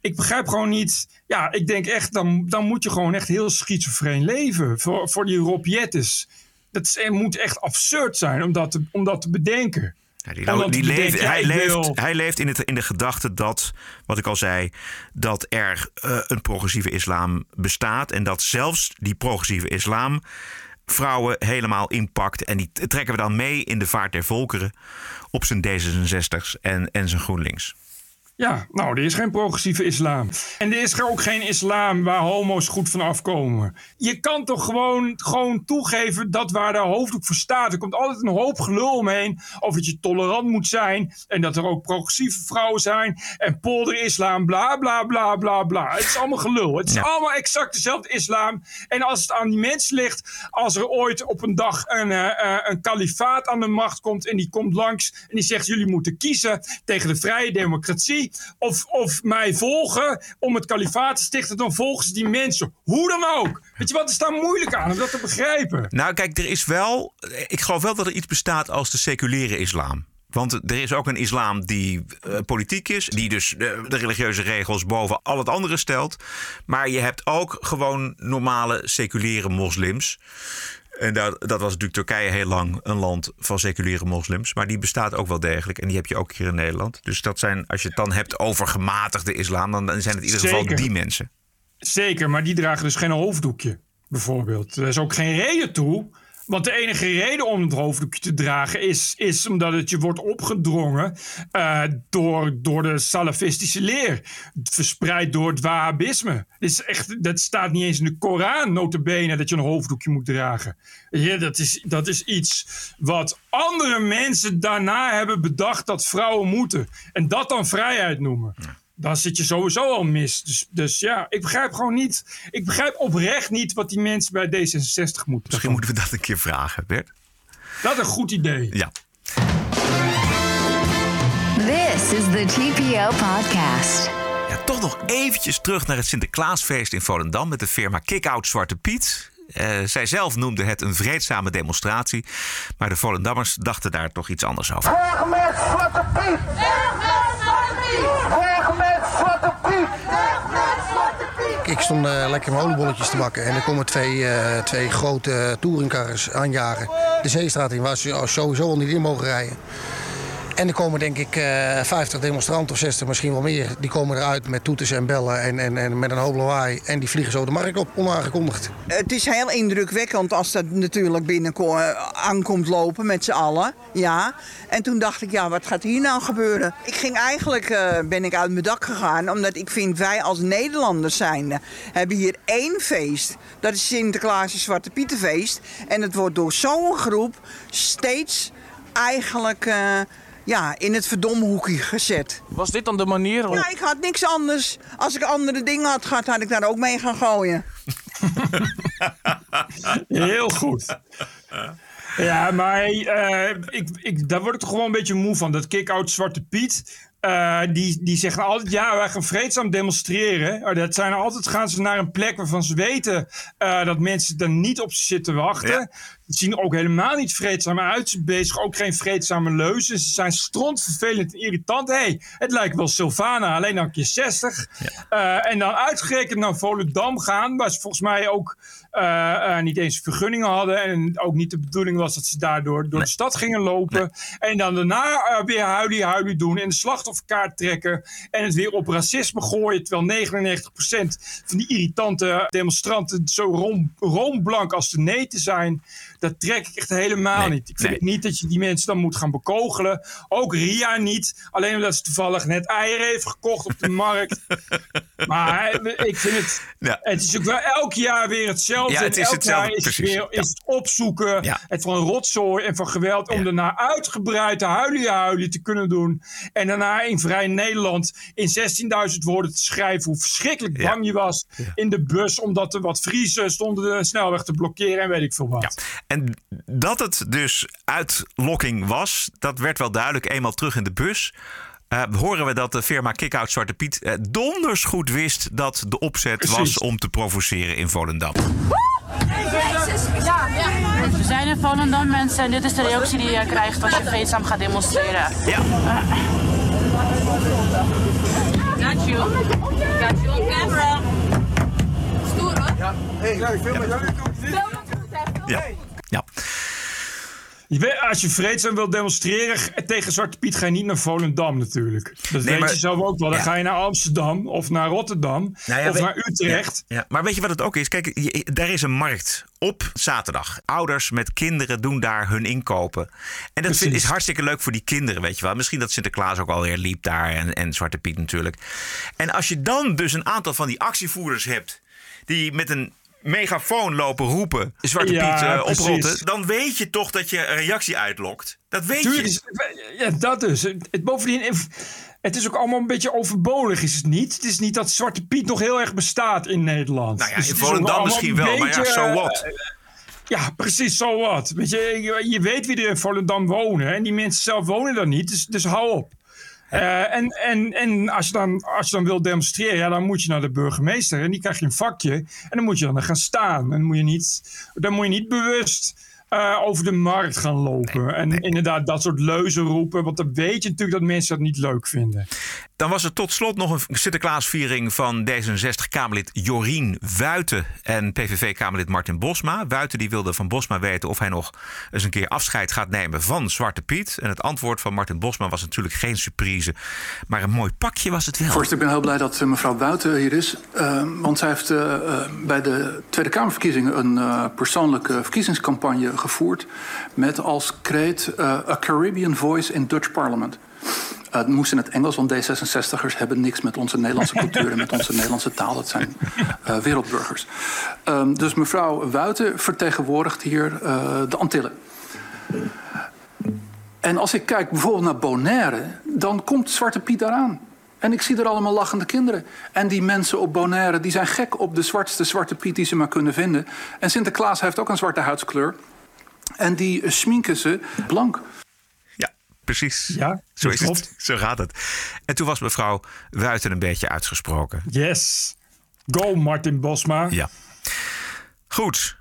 ik begrijp gewoon niet. Ja, ik denk echt, dan, dan moet je gewoon echt heel schizofreen leven voor, voor die Rob Jettes. Dat is, moet echt absurd zijn om dat te, om dat te bedenken. Ja, die, die leeft, hij, leeft, hij leeft in, het, in de gedachte dat, wat ik al zei, dat er eh, een progressieve islam bestaat. En dat zelfs die progressieve islam vrouwen helemaal inpakt. En die trekken we dan mee in de vaart der volkeren op zijn D66's en, en zijn GroenLinks. Ja, nou, er is geen progressieve islam. En er is ook geen islam waar homo's goed van afkomen. Je kan toch gewoon, gewoon toegeven dat waar de hoofddoek voor staat. Er komt altijd een hoop gelul omheen over dat je tolerant moet zijn. En dat er ook progressieve vrouwen zijn. En polder-islam, bla bla bla bla bla. Het is allemaal gelul. Het is Ja. allemaal exact dezelfde islam. En als het aan die mensen ligt, als er ooit op een dag een, eh, eh, een kalifaat aan de macht komt en die komt langs en die zegt: jullie moeten kiezen tegen de vrije democratie of, of mij volgen om het kalifaat te stichten, dan volgen ze die mensen. Hoe dan ook. Weet je wat is daar moeilijk aan om dat te begrijpen? Nou, kijk, er is wel. Ik geloof wel dat er iets bestaat als de seculiere islam. Want er is ook een islam die eh, politiek is, die dus de, de religieuze regels boven al het andere stelt. Maar je hebt ook gewoon normale seculiere moslims. En dat, dat was natuurlijk Turkije heel lang een land van seculiere moslims. Maar die bestaat ook wel degelijk. En die heb je ook hier in Nederland. Dus dat zijn, als je het dan hebt over gematigde islam, dan, dan zijn het in ieder geval Zeker. die mensen. Zeker, maar die dragen dus geen hoofddoekje, bijvoorbeeld. Er is ook geen reden toe. Want de enige reden om het hoofddoekje te dragen is, is omdat het je wordt opgedrongen eh, door, door de salafistische leer. Verspreid door het wahhabisme. Is echt, dat staat niet eens in de Koran, notabene, dat je een hoofddoekje moet dragen. Ja, dat, is, dat is iets wat andere mensen daarna hebben bedacht dat vrouwen moeten. En dat dan vrijheid noemen dan zit je sowieso al mis. Dus, dus ja, ik begrijp gewoon niet. Ik begrijp oprecht niet wat die mensen bij D66 moeten. Misschien moeten we dat een keer vragen, Bert. Dat is een goed idee. Ja. This is the TPO podcast. Ja, toch nog eventjes terug naar het Sinterklaasfeest in Volendam met de firma Kick-Out Zwarte Piet. Eh, zij zelf noemde het een vreedzame demonstratie, maar de Volendammers dachten daar toch iets anders over. Weg met Zwarte Piet! Weg met Zwarte Piet! Weg met Zwarte Piet! Ik stond eh, lekker mijn oliebolletjes te bakken en er komen twee, eh, twee grote touringcars aanjagen. De Zeestraat in waar ze sowieso al niet in mogen rijden. En er komen denk ik eh 50 demonstranten of 60, misschien wel meer. Die komen eruit met toeters en bellen en, en, en met een hoop lawaai. En die vliegen zo de markt op, onaangekondigd. Het is heel indrukwekkend als dat natuurlijk binnen aankomt lopen met z'n allen. Ja. En toen dacht ik, ja, wat gaat hier nou gebeuren? Ik ging eigenlijk, eh, ben ik uit mijn dak gegaan, omdat ik vind wij als Nederlanders zijnde hebben hier één feest. Dat is Sinterklaas Zwarte Pietenfeest. En het wordt door zo'n groep steeds eigenlijk... eh, ja, in het verdomme hoekje gezet. Was dit dan de manier? om- Ja, ik had niks anders. Als ik andere dingen had gehad, had ik daar ook mee gaan gooien. Heel goed. Ja, maar eh, ik, ik, daar word ik toch gewoon een beetje moe van. Dat kick-out Zwarte Piet. eh, die, die zeggen altijd, ja, wij gaan vreedzaam demonstreren. Maar dat zijn altijd, gaan ze naar een plek waarvan ze weten eh, dat mensen er niet op zitten wachten. Zien ook helemaal niet vreedzaam uit. Ze bezig ook geen vreedzame leuzen. Ze zijn strontvervelend en irritant. hey, het lijkt wel Sylvana, alleen dan keer 60. Eh, en dan uitgerekend naar Volendam gaan, waar ze volgens mij ook niet eens vergunningen hadden. En ook niet de bedoeling was dat ze daardoor door de stad gingen lopen. En dan daarna eh, weer huilie huilie doen. En de slachtofferkaart trekken en het weer op racisme gooien. Terwijl 99% van die irritante demonstranten zo room, roomblank als de neten zijn. Dat trek ik echt helemaal niet. Ik vind nee. niet dat je die mensen dan moet gaan bekogelen. Ook Ria niet. Alleen omdat ze toevallig net eieren heeft gekocht op de markt. Maar ik vind het... Ja. Het is ook wel elk jaar weer hetzelfde. Ja, het is hetzelfde, is het, precies. weer, Ja. is het opzoeken. Ja. Het van rotzooi en van geweld. Om daarna uitgebreid de huilie huilie te kunnen doen. En daarna in Vrij Nederland in 16.000 woorden te schrijven. Hoe verschrikkelijk bang je was in de bus. Omdat er wat Friesen stonden de snelweg te blokkeren. En weet ik veel wat. En dat het dus uitlokking was, dat werd wel duidelijk eenmaal terug in de bus. Eh, horen we dat de firma Kickout Zwarte Piet eh, donders goed wist dat de opzet was om te provoceren in Volendam. We zijn in Volendam mensen en dit is de reactie die je krijgt als je vreedzaam gaat demonstreren. Ja. Got you. Got you on camera. Stoer hoor. Ja, hey, film maar. Ja. ja. Je als je vreedzaam wil demonstreren tegen Zwarte Piet, ga je niet naar Volendam natuurlijk. Dat weet maar- je zelf ook wel. Dan Ja. ga je naar Amsterdam of naar Rotterdam Nou ja, of weet- naar Utrecht. Ja. Maar weet je wat het ook is? Kijk, je- daar is een markt op zaterdag. Ouders met kinderen doen daar hun inkopen. En dat vind- is hartstikke leuk voor die kinderen, weet je wel. Misschien dat Sinterklaas ook alweer liep daar en, en Zwarte Piet natuurlijk. En als je dan dus een aantal van die actievoerders hebt... die met een megafoon lopen roepen... Zwarte Ja, Piet uh, precies. oprotten... dan weet je toch dat je een reactie uitlokt. Dat weet Tuurlijk je. ja, dat dus. Het, bovendien, het is ook allemaal een beetje overbodig, is het niet? Het is niet dat Zwarte Piet nog heel erg bestaat in Nederland. Nou ja, Dus in Volendam misschien wel, maar ja, so eh, what? Ja, precies, zo wat. Weet je, je, je weet wie er in Volendam wonen. En die mensen zelf wonen daar niet, dus, dus hou op. Eh, en en, en als, je dan, als je dan wil demonstreren, ja, dan moet je naar de burgemeester. En die krijg je een vakje. En dan moet je dan gaan staan. En moet je niet, dan moet je niet bewust eh, over de markt gaan lopen. en inderdaad dat soort leuzen roepen. Want dan weet je natuurlijk dat mensen dat niet leuk vinden. Dan was er tot slot nog een Sinterklaasviering van D66-Kamerlid Jorien Wuiten en PVV-Kamerlid Martin Bosma. Wuiten die wilde van Bosma weten of hij nog eens een keer afscheid gaat nemen van Zwarte Piet. En het antwoord van Martin Bosma was natuurlijk geen surprise, maar een mooi pakje was het wel. Voorzitter, ik ben heel blij dat eh, mevrouw Buiten hier is. eh, want zij heeft bij de Tweede Kamerverkiezingen een eh, persoonlijke verkiezingscampagne gevoerd. Met als kreet eh, A Caribbean Voice in Dutch Parliament. Eh, het moest in het Engels, want D66'ers hebben niks met onze Nederlandse cultuur en met onze Nederlandse taal. Dat zijn eh, wereldburgers. Ehm, dus mevrouw Wuiten vertegenwoordigt hier de Antillen. En als ik kijk bijvoorbeeld naar Bonaire, dan komt Zwarte Piet daaraan. En ik zie er allemaal lachende kinderen. En die mensen op Bonaire die zijn gek op de zwartste Zwarte Piet die ze maar kunnen vinden. En Sinterklaas heeft ook een zwarte huidskleur. En die eh, sminken ze blank. Ja, precies. Ja, Zo is het. Zo gaat het. En toen was mevrouw Wuiten een beetje uitgesproken. Yes. Go Martin Bosma. Ja. Goed.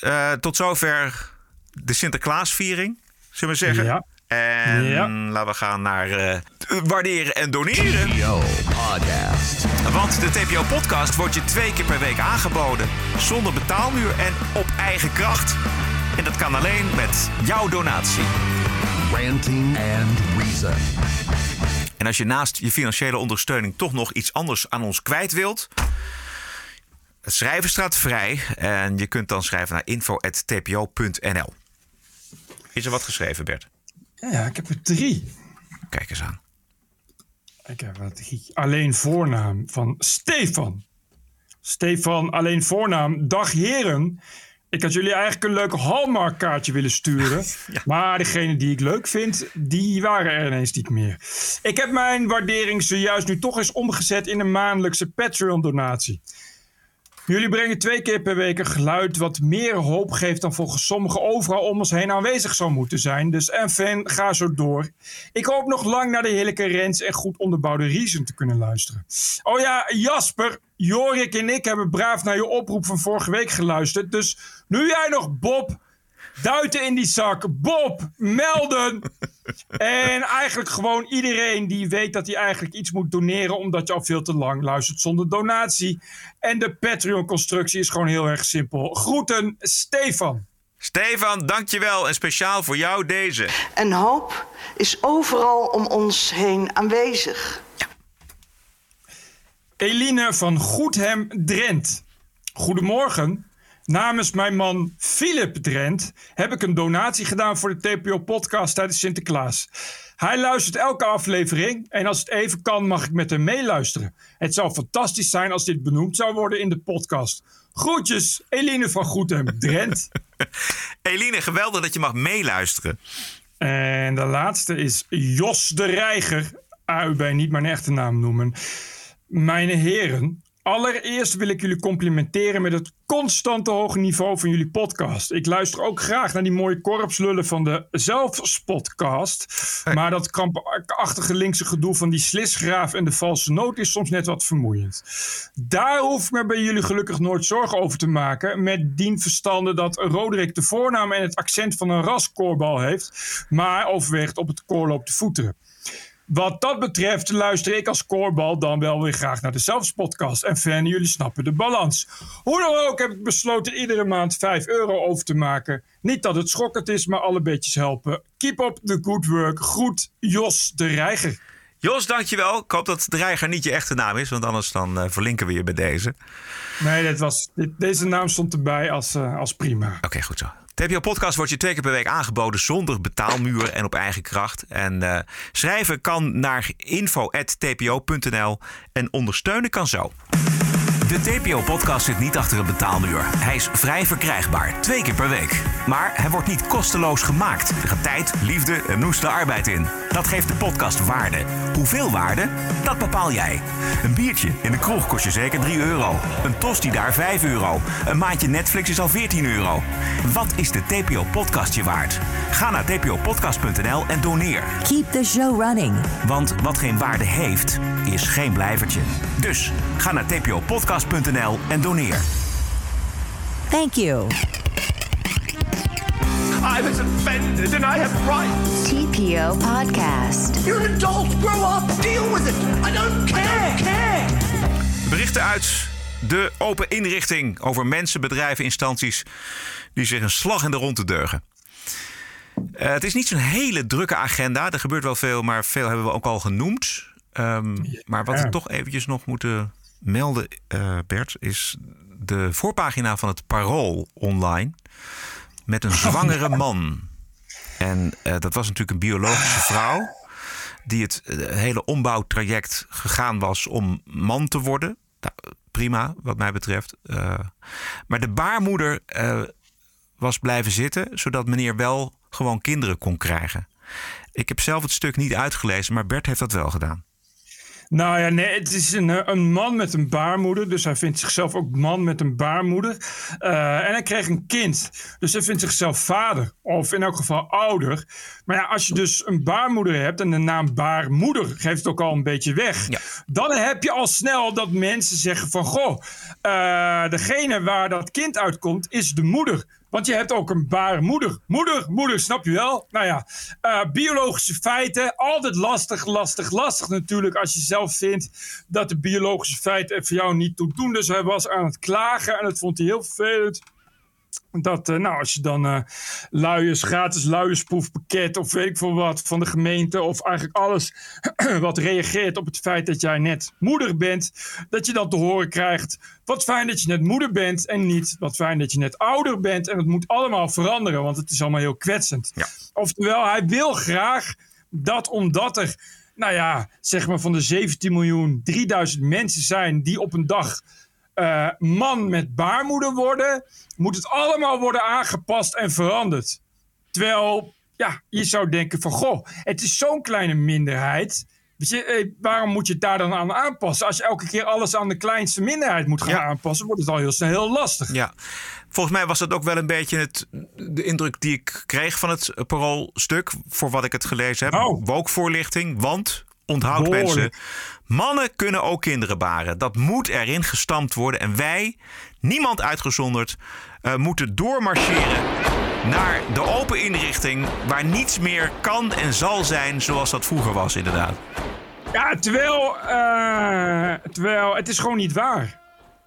Eh, tot zover de Sinterklaasviering, zullen we zeggen. Ja. En Ja. laten we gaan naar eh, waarderen en doneren. Podcast. Want de TPO-podcast wordt je twee keer per week aangeboden. Zonder betaalmuur en op eigen kracht. En dat kan alleen met jouw donatie. Ranting and Reason. En als je naast je financiële ondersteuning toch nog iets anders aan ons kwijt wilt. Het schrijven staat vrij. En je kunt dan schrijven naar info.tpo.nl. Is er wat geschreven, Bert? Ja, ik heb er drie. Kijk eens aan. Ik heb er drie. Alleen voornaam van Stefan. Stefan, alleen voornaam. Dag heren. Ik had jullie eigenlijk een leuk Hallmark kaartje willen sturen. Maar degene die ik leuk vind, die waren er ineens niet meer. Ik heb mijn waardering zojuist nu toch eens omgezet in een maandelijkse Patreon donatie. Jullie brengen twee keer per week een geluid wat meer hoop geeft dan volgens sommigen overal om ons heen aanwezig zou moeten zijn. Dus en fan, ga zo door. Ik hoop nog lang naar de heerlijke Rens en goed onderbouwde Reason te kunnen luisteren. Oh ja, Jasper, Jorik en ik hebben braaf naar je oproep van vorige week geluisterd. Dus nu jij nog Bob, duiten in die zak, Bob, melden. En eigenlijk gewoon iedereen die weet dat hij eigenlijk iets moet doneren... omdat je al veel te lang luistert zonder donatie. En de Patreon-constructie is gewoon heel erg simpel. Groeten, Stefan. Stefan, dankjewel. En speciaal voor jou deze. En hoop is overal om ons heen aanwezig. Eline van Goedhem Drent. Goedemorgen. Namens mijn man Philip Drent heb ik een donatie gedaan voor de TPO-podcast tijdens Sinterklaas. Hij luistert elke aflevering en als het even kan mag ik met hem meeluisteren. Het zou fantastisch zijn als dit benoemd zou worden in de podcast. Groetjes, Eline van Goedhem Drent. Eline, geweldig dat je mag meeluisteren. En de laatste is Jos de Reiger. Ah, u bij niet mijn echte naam noemen. Mijn heren, allereerst wil ik jullie complimenteren met het constante hoge niveau van jullie podcast. Ik luister ook graag naar die mooie korpslullen van de Zelfspodcast. Maar dat krampachtige linkse gedoe van die slisgraaf en de valse noot is soms net wat vermoeiend. Daar hoef ik me bij jullie gelukkig nooit zorgen over te maken. Met dien verstande dat Roderick de voornaam en het accent van een raskoorbal heeft. Maar overweegt op het koorloop te voeteren. Wat dat betreft luister ik als koorbal dan wel weer graag naar de Zelfs podcast. En fan, jullie snappen de balans. Hoe dan ook heb ik besloten iedere maand 5 euro over te maken. Niet dat het schokkend is, maar alle beetjes helpen. Keep up the good work. Groet Jos de Reiger. Jos, dankjewel. Ik hoop dat Dreiger niet je echte naam is, want anders dan eh, verlinken we je bij deze. Nee, dit was, dit, deze naam stond erbij als, eh, als prima. Oké, goed zo. TPO Podcast wordt je twee keer per week aangeboden zonder betaalmuur en op eigen kracht. En eh, schrijven kan naar info.tpo.nl en ondersteunen kan zo. De TPO-podcast zit niet achter een betaalmuur. Hij is vrij verkrijgbaar, twee keer per week. Maar hij wordt niet kosteloos gemaakt. Er gaat tijd, liefde en noeste arbeid in. Dat geeft de podcast waarde. Hoeveel waarde? Dat bepaal jij. Een biertje in de kroeg kost je zeker 3 euro. Een tosti daar 5 euro. Een maandje Netflix is al 14 euro. Wat is de TPO-podcast je waard? Ga naar tpopodcast.nl en doneer. Keep the show running. Want wat geen waarde heeft, is geen blijvertje. Dus ga naar tpopodcast.nl en doneer. Thank you. I was offended and I have rights. TPO Podcast. You're an adult. Grow up. Deal with it. I don't care. care. Berichten uit de open inrichting over mensen, bedrijven, instanties die zich een slag in de ronde deugen. Eh, het is niet zo'n hele drukke agenda. Er gebeurt wel veel, maar veel hebben we ook al genoemd. Ehm, maar wat we toch eventjes nog moeten melden, eh, Bert, is de voorpagina van het Parool online met een zwangere man. En eh, dat was natuurlijk een biologische vrouw die het eh, hele ombouwtraject gegaan was om man te worden. Nou, prima, wat mij betreft. Eh, maar de baarmoeder was blijven zitten, zodat meneer wel gewoon kinderen kon krijgen. Ik heb zelf het stuk niet uitgelezen, maar Bert heeft dat wel gedaan. Nou ja, nee, het is een, eh, een man met een baarmoeder. Dus hij vindt zichzelf ook man met een baarmoeder. Eh, en hij kreeg een kind. Dus hij vindt zichzelf vader. Of in elk geval ouder. Maar ja, als je dus een baarmoeder hebt en de naam baarmoeder geeft het ook al een beetje weg. Dan heb je al snel dat mensen zeggen van... Goh, eh, degene waar dat kind uitkomt is de moeder. Want je hebt ook een baarmoeder. Moeder, moeder, snap je wel? Nou ja, eh, biologische feiten. Altijd lastig, lastig, lastig natuurlijk. Als je zelf vindt dat de biologische feiten voor jou niet toe doen. Dus hij was aan het klagen en dat vond hij heel vervelend. Dat, eh, nou, als je dan eh luiers, gratis luiersproefpakket of weet ik veel wat van de gemeente of eigenlijk alles wat reageert op het feit dat jij net moeder bent, dat je dan te horen krijgt, wat fijn dat je net moeder bent en niet wat fijn dat je net ouder bent en het moet allemaal veranderen, want het is allemaal heel kwetsend. Oftewel, hij wil graag dat omdat er, nou ja, zeg maar van de 17 miljoen 3000 mensen zijn die op een dag eh, man met baarmoeder worden, moet het allemaal worden aangepast en veranderd. Terwijl, ja, je zou denken van, goh, het is zo'n kleine minderheid. Eh, waarom moet je het daar dan aan aanpassen? Als je elke keer alles aan de kleinste minderheid moet gaan aanpassen, wordt het al heel snel heel lastig. Ja, volgens mij was dat ook wel een beetje het, de indruk die ik kreeg van het paroolstuk. Voor wat ik het gelezen heb. Oh. Woke-voorlichting, want onthoud Behoorlijk. mensen. Mannen kunnen ook kinderen baren. Dat moet erin gestampt worden. En wij, niemand uitgezonderd, eh, moeten doormarcheren naar de open inrichting. Waar niets meer kan en zal zijn zoals dat vroeger was, inderdaad. Ja, terwijl, eh, terwijl het is gewoon niet waar.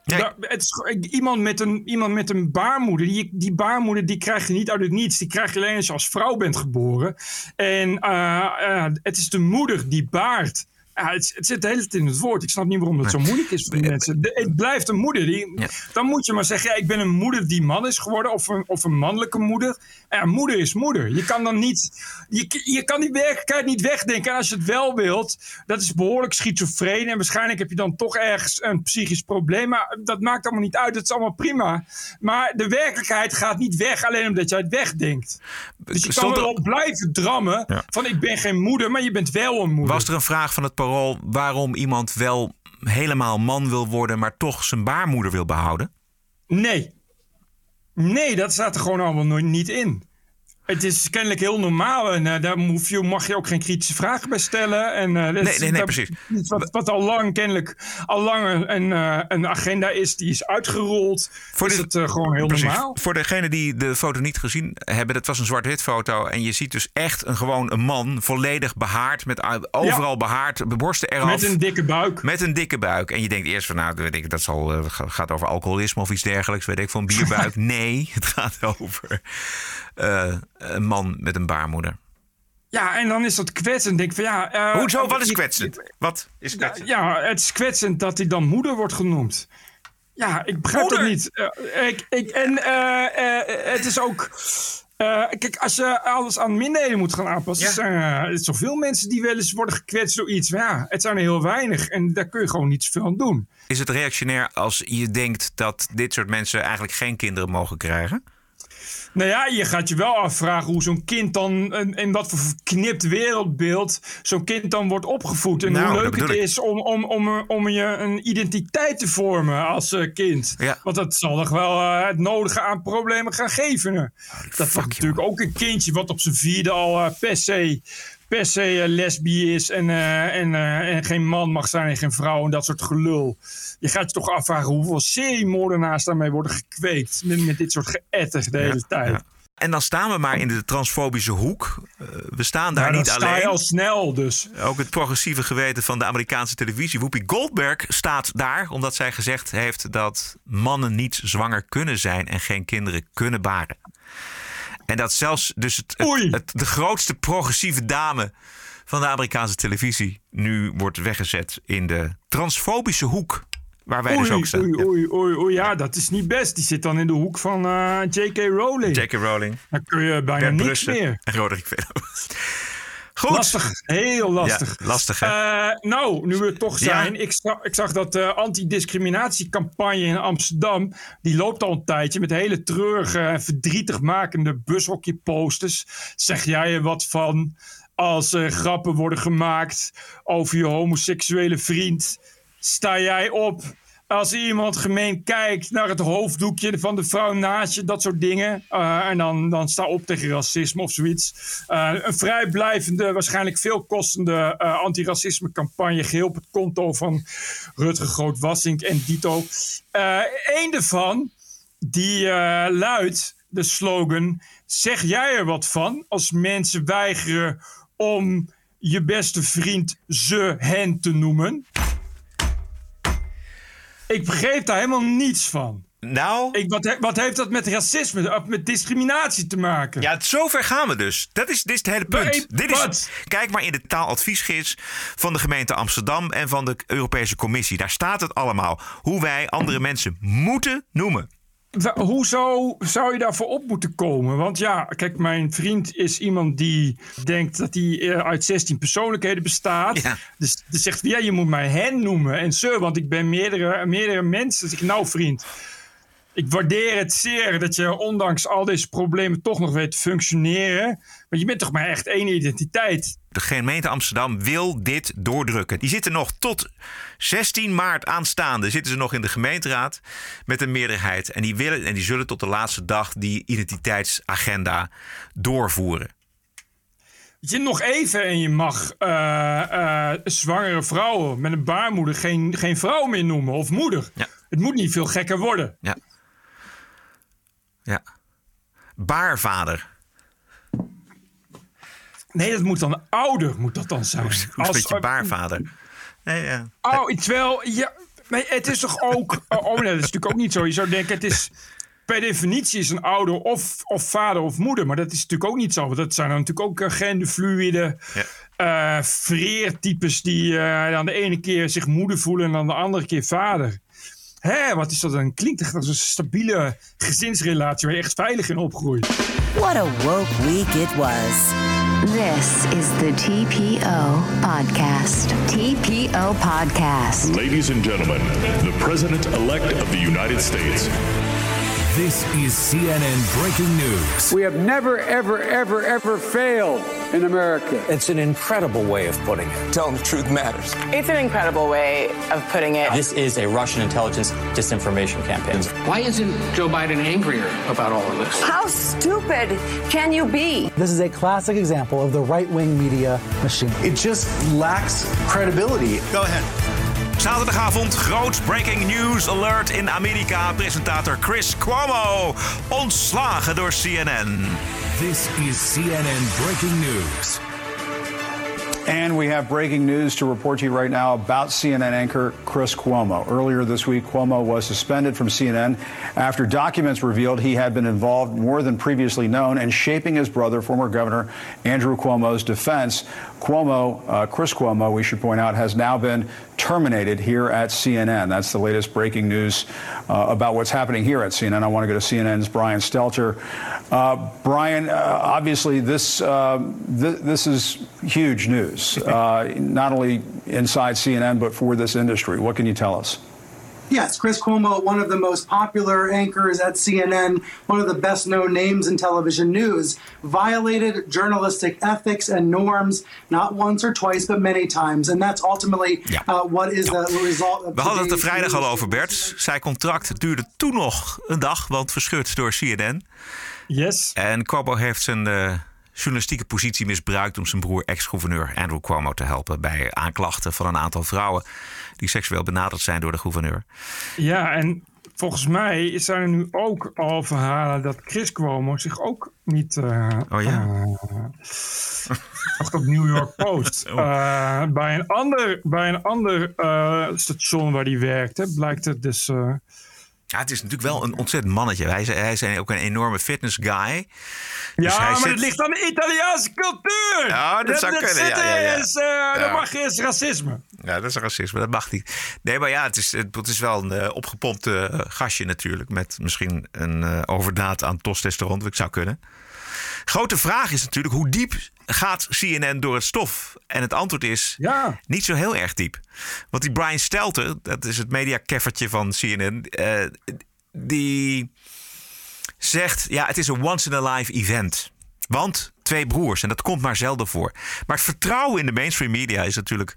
Het is, iemand, met een, iemand met een baarmoeder, die, die baarmoeder die krijg je niet uit het niets. Die krijg je alleen als je als vrouw bent geboren. En eh, eh, het is de moeder die baart. Ja, het, het zit de hele tijd in het woord. Ik snap niet waarom dat zo moeilijk is voor die mensen. De- het blijft een moeder. Die, Dan moet je maar zeggen, ja, ik ben een moeder die man is geworden. Of een, of een mannelijke moeder. Ja, moeder is moeder. Je kan dan niet... Je, je kan die werkelijkheid niet wegdenken. En als je het wel wilt, dat is behoorlijk schizofreen. En waarschijnlijk heb je dan toch ergens een psychisch probleem. Maar dat maakt allemaal niet uit. Dat is allemaal prima. Maar de werkelijkheid gaat niet weg alleen omdat jij het wegdenkt. Dus je kan er- wel blijven drammen van ik ben geen moeder, maar je bent wel een moeder. Was er een vraag van het parool waarom iemand wel helemaal man wil worden, maar toch zijn baarmoeder wil behouden? Nee. Nee, dat staat er gewoon allemaal nooit niet in. Het is kennelijk heel normaal en eh, daar hoef je, mag je ook geen kritische vragen bij stellen. En, dat Nee, is- nee, nee, dat- precies. Wat, wat al lang kennelijk al lang een, een, eh, een agenda is, die is uitgerold. Voor is de- het gewoon heel Precies. normaal. Voor degenen die de foto niet gezien hebben, dat was een zwart-wit foto. En je ziet dus echt een, gewoon een man, volledig behaard, met overal behaard, borsten eraf. Met een dikke buik. Met een dikke buik. En je denkt eerst van, nou, weet ik, dat zal, ga- gaat over alcoholisme of iets dergelijks. Weet ik, van bierbuik. nee, het gaat over een man met een baarmoeder. Ja, en dan is dat kwetsend. Denk van, ja, eh, Hoezo? Wat is kwetsend? Wat is kwetsend? ja, het is kwetsend dat hij dan moeder wordt genoemd. Ja, ik begrijp Moeder? dat niet. Eh, ik, ik, en eh, het is ook... kijk, als je alles aan minderheden moet gaan aanpassen... Ja. zijn er er zijn zoveel mensen die wel eens worden gekwetst door iets. Maar ja, het zijn er heel weinig. En daar kun je gewoon niet zoveel aan doen. Is het reactionair als je denkt dat dit soort mensen eigenlijk geen kinderen mogen krijgen? Nou ja, je gaat je wel afvragen hoe zo'n kind dan... in wat voor verknipt wereldbeeld zo'n kind dan wordt opgevoed. En Nou, hoe dat leuk het ik. is om, om, om, om je een identiteit te vormen als eh, kind. Ja. Want dat zal toch wel eh, het nodige aan problemen gaan geven. hè. dat wordt natuurlijk ook een kindje wat op zijn vierde al eh, per se... Per se eh, lesbi is en, eh, en, eh, en geen man mag zijn en geen vrouw en dat soort gelul. Je gaat je toch afvragen hoeveel seriemoordenaars daarmee worden gekweekt. Met, met dit soort geëtter de hele tijd. Ja. En dan staan we maar in de transfobische hoek. We staan daar niet dan sta alleen. al snel dus. Ook het progressieve geweten van de Amerikaanse televisie. Whoopi Goldberg staat daar omdat zij gezegd heeft dat mannen niet zwanger kunnen zijn en geen kinderen kunnen baren. En dat zelfs dus het, het, het- de grootste progressieve dame van de Amerikaanse televisie nu wordt weggezet in de transfobische hoek. Waar wij dus ook staan. oei, oei, oei, oei, ja, dat is niet best. Die zit dan in de hoek van eh, J.K. Rowling. J.K. Rowling. Dan kun je bijna niks Brussen meer. En Roderick Velo. Goed. Lastig, heel lastig. Ja, lastig, hè? Eh, nou, nu we het toch Ja. zijn. Ik, zag, ik zag dat de antidiscriminatiecampagne in Amsterdam... die loopt al een tijdje met hele treurige en bushokje-posters. Zeg jij er wat van als er grappen worden gemaakt over je homoseksuele vriend? Sta jij op als iemand gemeen kijkt naar het hoofddoekje van de vrouw naast je, dat soort dingen. Eh, en dan, dan sta op tegen racisme of zoiets. Eh, een vrijblijvende, waarschijnlijk veel kostende eh antiracisme campagne. Geheel op het konto van Rutger Groot-Wassink en Dito. Eén daarvan, die luidt, de slogan... Zeg jij er wat van als mensen weigeren om je beste vriend ze, hen te noemen? Ik begreep daar helemaal niets van. Nou? Ik, wat, he- wat heeft dat met racisme, of met discriminatie te maken? Ja, zover gaan we dus. Dat is, dit is het hele punt. Nee, dit is, wat? kijk maar in de taaladviesgids van de gemeente Amsterdam en van de Europese Commissie. Daar staat het allemaal. Hoe wij andere mensen moeten noemen. Wa- Hoezo zou je daarvoor op moeten komen? Want ja, kijk, mijn vriend is iemand die denkt dat hij eh, uit 16 persoonlijkheden bestaat. Dus, dus zegt ja, je moet mij hen noemen en ze, want ik ben meerdere, meerdere mensen. Dus ik, nou vriend, ik waardeer het zeer dat je ondanks al deze problemen toch nog weet te functioneren. Maar je bent toch maar echt één identiteit. De gemeente Amsterdam wil dit doordrukken. Die zitten nog tot 16 maart aanstaande. Zitten ze nog in de gemeenteraad met een meerderheid. En die, willen, en die zullen tot de laatste dag die identiteitsagenda doorvoeren. Je nog even en je mag eh, eh, zwangere vrouwen met een baarmoeder geen, geen vrouw meer noemen of moeder. Het moet niet veel gekker worden. Ja. Ja. Baarvader. Nee, dat moet dan ouder moet dat dan zijn. Hoe is het met je baarvader? Nee, ja. Oh, terwijl, ja, maar het is toch ook... Oh, oh nee, dat is natuurlijk ook niet zo. Je zou denken, het is... Per definitie is een ouder of, of vader of moeder. Maar dat is natuurlijk ook niet zo. Want dat zijn dan natuurlijk ook eh, genderfluïde... eh freertypes die eh, dan de ene keer zich moeder voelen... en dan de andere keer vader. Hé, wat is dat dan? Klinkt echt als een stabiele gezinsrelatie... waar je echt veilig in opgroeit. What a woke week it was. This is the TPO Podcast. TPO Podcast. Ladies and gentlemen, the President elect of the United States. This is CNN breaking news. We have never, ever, ever, ever failed in America. It's an incredible way of putting it. Telling the truth matters. It's an incredible way of putting it. This is a Russian intelligence disinformation campaign. Why isn't Joe Biden angrier about all of this? How stupid can you be? This is a classic example of the right wing media machine. It just lacks credibility. Go ahead. Zaterdagavond, groot breaking news alert in Amerika. Presentator Chris Cuomo ontslagen door CNN. This is CNN breaking news. And we have breaking news to report to you right now about CNN anchor Chris Cuomo. Earlier this week, Cuomo was suspended from CNN after documents revealed he had been involved more than previously known in shaping his brother, former Governor Andrew Cuomo's defense. Cuomo, uh, Chris Cuomo, we should point out, has now been terminated here at CNN. That's the latest breaking news uh, about what's happening here at CNN. I want to go to CNN's Brian Stelter. Uh, Brian, uh, obviously this uh, th- this is huge news, uh, not only inside CNN but for this industry. What can you tell us? Yes, Chris Cuomo, one of the most popular anchors at CNN, one of the best known names in television news, violated journalistic ethics and norms not once or twice, but many times. And that's ultimately uh, what is the result of We hadden het er vrijdag al over, Bert. Zijn contract duurde toen nog een dag, want verscheurd door CNN. Yes. En Cuomo heeft zijn eh, journalistieke positie misbruikt om zijn broer ex-gouverneur Andrew Cuomo te helpen bij aanklachten van een aantal vrouwen die seksueel benaderd zijn door de gouverneur. Ja, en volgens mij zijn er nu ook al verhalen dat Chris Cuomo zich ook niet... eh Oh ja? eh, wacht op New York Post. Oh. Eh, bij een ander, bij een ander station waar hij werkte, blijkt het dus... Ja, het is natuurlijk wel een ontzettend mannetje. Hij is, hij is ook een enorme fitness guy. Dus ja, hij maar zit- het ligt aan de Italiaanse cultuur. Ja, dat zou kunnen, ja, zitten ja, ja. Is, eh, Ja. Dat mag is racisme. Ja, dat is racisme, dat mag niet. Nee, maar ja, het is, het is wel een eh, opgepompte eh, gastje natuurlijk. Met misschien een overdaad aan testosteron, dat zou kunnen. Grote vraag is natuurlijk, hoe diep gaat CNN door het stof? En het antwoord is ja. niet zo heel erg diep. Want die Brian Stelter, dat is het mediakeffertje van CNN... eh, die zegt, ja, het is een once-in-a-life event. Want twee broers, en dat komt maar zelden voor. Maar het vertrouwen in de mainstream media is natuurlijk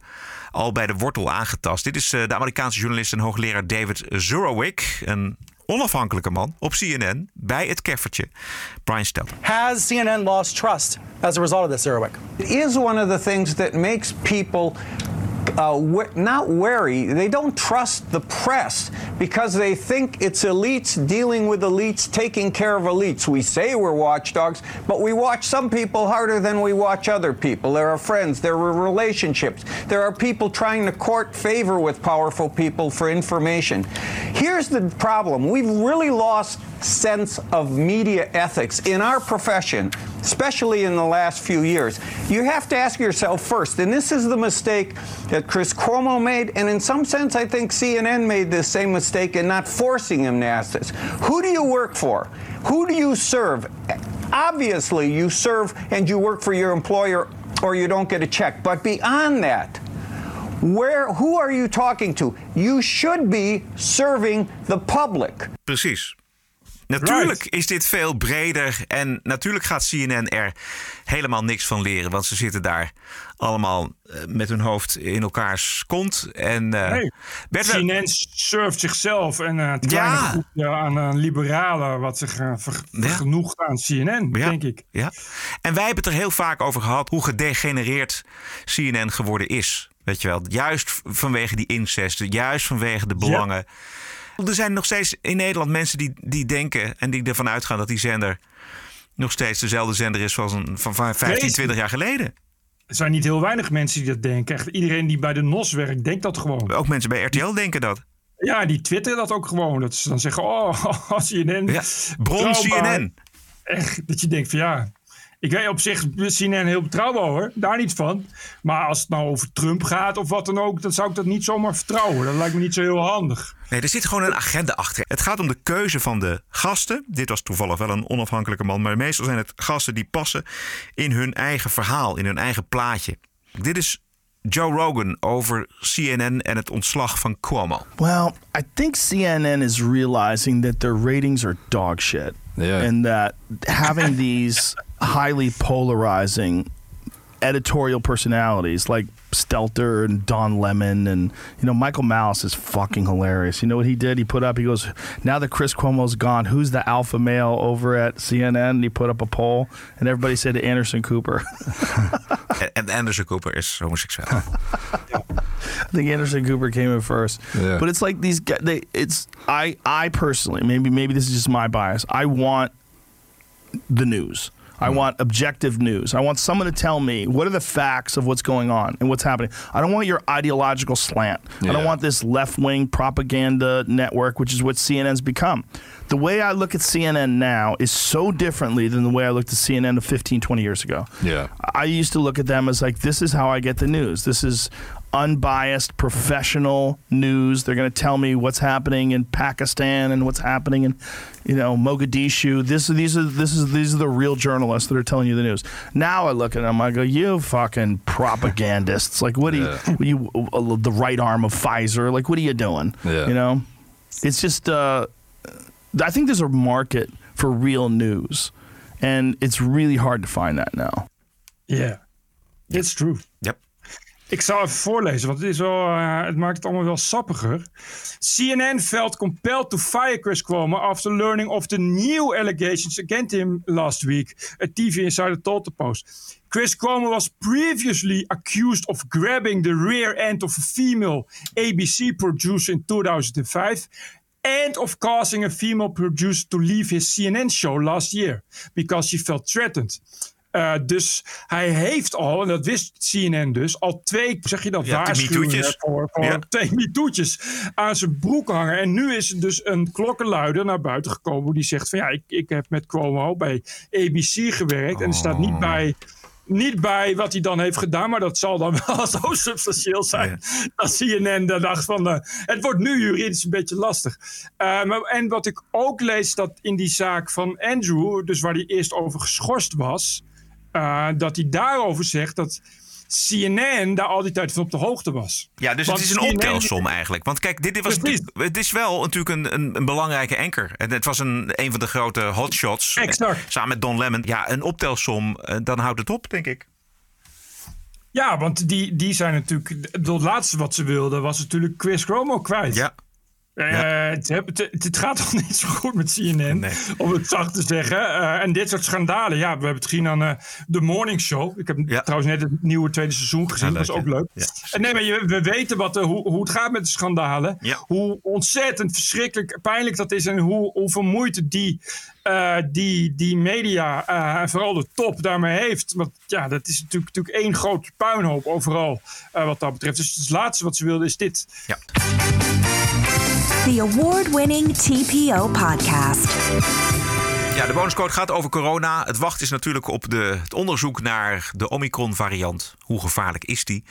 al bij de wortel aangetast. Dit is eh, de Amerikaanse journalist en hoogleraar David Zurowick, een onafhankelijke man op CNN bij het keffertje. Brian Stelter. Has CNN lost trust as a result of this, Zerwick? It is one of the things that makes people uh, not wary. They don't trust the press because they think it's elites dealing with elites, taking care of elites. We say we're watchdogs, but we watch some people harder than we watch other people. There are friends, there are relationships, there are people trying to court favor with powerful people for information. Here's the problem we've really lost sense of media ethics in our profession, especially in the last few years. You have to ask yourself first, and this is the mistake that Chris Cuomo made, and in some sense, I think CNN made this same mistake in not forcing him to ask this. Who do you work for? Who do you serve? Obviously, you serve and you work for your employer, or you don't get a check. But beyond that, where who are you talking to? You should be serving the public. Precies. Natuurlijk is dit veel breder en natuurlijk gaat CNN er helemaal niks van leren, want ze zitten daar allemaal eh, met hun hoofd in elkaars kont. En, eh, Nee. CNN surft zichzelf en eh, het kleine Ja. groepje aan eh, liberalen wat zich ver- vergenoegt aan CNN, Ja, denk ik. Ja. En wij hebben het er heel vaak over gehad hoe gedegenereerd CNN geworden is. Weet je wel, juist vanwege die incest, juist vanwege de belangen. Er zijn nog steeds in Nederland mensen die, die denken en die ervan uitgaan dat die zender nog steeds dezelfde zender is van, van 15, Vreselijk. 20 jaar geleden. Er zijn niet heel weinig mensen die dat denken. Echt, iedereen die bij de NOS werkt, denkt dat gewoon. Ook mensen bij RTL denken dat. Ja, die twitteren dat ook gewoon. Dat ze dan zeggen, oh, CNN. Ja, bron. CNN. Echt, dat je denkt van ja... Ik weet op zich CNN heel betrouwbaar hoor, daar niet van. Maar als het nou over Trump gaat of wat dan ook, dan zou ik dat niet zomaar vertrouwen. Dat lijkt me niet zo heel handig. Nee, er zit gewoon een agenda achter. Het gaat om de keuze van de gasten. Dit was toevallig wel een onafhankelijke man, maar meestal zijn het gasten die passen in hun eigen verhaal, in hun eigen plaatje. Dit is Joe Rogan over CNN en het ontslag van Cuomo. Well, I think CNN is realizing that their ratings are dog shit. And that having these highly polarizing editorial personalities like Stelter and Don Lemon and you know Michael Malice is fucking hilarious. You know what he did? He put up he goes, "Now that Chris Cuomo's gone, who's the alpha male over at CNN?" And he put up a poll and everybody said Anderson Cooper. En- En Anderson Cooper is homosexual. I think Anderson Cooper came in first. Yeah. But it's like these guys. They, it's I I personally maybe maybe this is just my bias. I want the news. I want objective news. I want someone to tell me what are the facts of what's going on and what's happening. I don't want your ideological slant. I don't want this left wing propaganda network, which is what CNN's become. The way I look at CNN now is so differently than the way I looked at CNN 15, 20 years ago. Yeah. I used to look at them as like, this is how I get the news. This is unbiased, professional news. They're going to tell me what's happening in Pakistan and what's happening in, you know, Mogadishu. This, these are this is these are the real journalists that are telling you the news. Now I look at them, I go, you fucking propagandists. Like, what are you, what are you uh, the right arm of Pfizer? Like, what are you doing? Yeah. You know, it's just. Uh, I think there's a market for real news, and it's really hard to find that now. Yeah, it's true. Yep. Ik zal even voorlezen, want het, is wel, eh, het maakt het allemaal wel sappiger. CNN felt compelled to fire Chris Cuomo after learning of the new allegations against him last week, a TV insider told the Post. Chris Cuomo was previously accused of grabbing the rear end of a female ABC producer in 2005 and of causing a female producer to leave his CNN show last year because she felt threatened. Uh, dus hij heeft al, en dat wist CNN dus, al twee, zeg je dat, Ja, waarschuwingen voor, voor Ja. twee MeToo'tjes aan zijn broek hangen. En nu is er dus een klokkenluider naar buiten gekomen die zegt van ja, ik, ik heb met Cuomo bij ABC gewerkt. En er staat Oh. niet bij, niet bij wat hij dan heeft gedaan, maar dat zal dan wel zo substantieel zijn. Dat CNN dan dacht van, eh, het wordt nu juridisch een beetje lastig. Eh, maar, en wat ik ook lees, dat in die zaak van Andrew, dus waar hij eerst over geschorst was, eh, dat hij daarover zegt dat CNN daar al die tijd van op de hoogte was. Ja, dus Want het is een CNN optelsom eigenlijk. Want kijk, dit, dit was het is wel natuurlijk een, een, een belangrijke anker. En het was een, een van de grote hotshots. Exact. Samen met Don Lemon. Ja, een optelsom, eh, dan houdt het op, denk ik. Ja, want die, die zijn natuurlijk. Het laatste wat ze wilden was natuurlijk Chris Cuomo kwijt. Ja. Eh, het, het, het gaat toch niet zo goed met CNN, om het zacht te zeggen. Eh, en dit soort schandalen, ja, we hebben het gezien aan eh The Morning Show. Ik heb trouwens net het nieuwe tweede seizoen gezien, Ja, dat was leuk, ook leuk. En nee, maar je- we weten wat, hoe, hoe het gaat met de schandalen. Hoe ontzettend verschrikkelijk pijnlijk dat is en hoe, hoeveel moeite die, die, die media, en vooral de top, daarmee heeft. Want ja, dat is natuurlijk, natuurlijk één grote puinhoop overal wat dat betreft. Dus het laatste wat ze wilden is dit. Ja. The award winning TPO podcast. Ja, de bonuscode gaat over corona. Het wacht is natuurlijk op de, het onderzoek naar de Omicron-variant. Hoe gevaarlijk is die?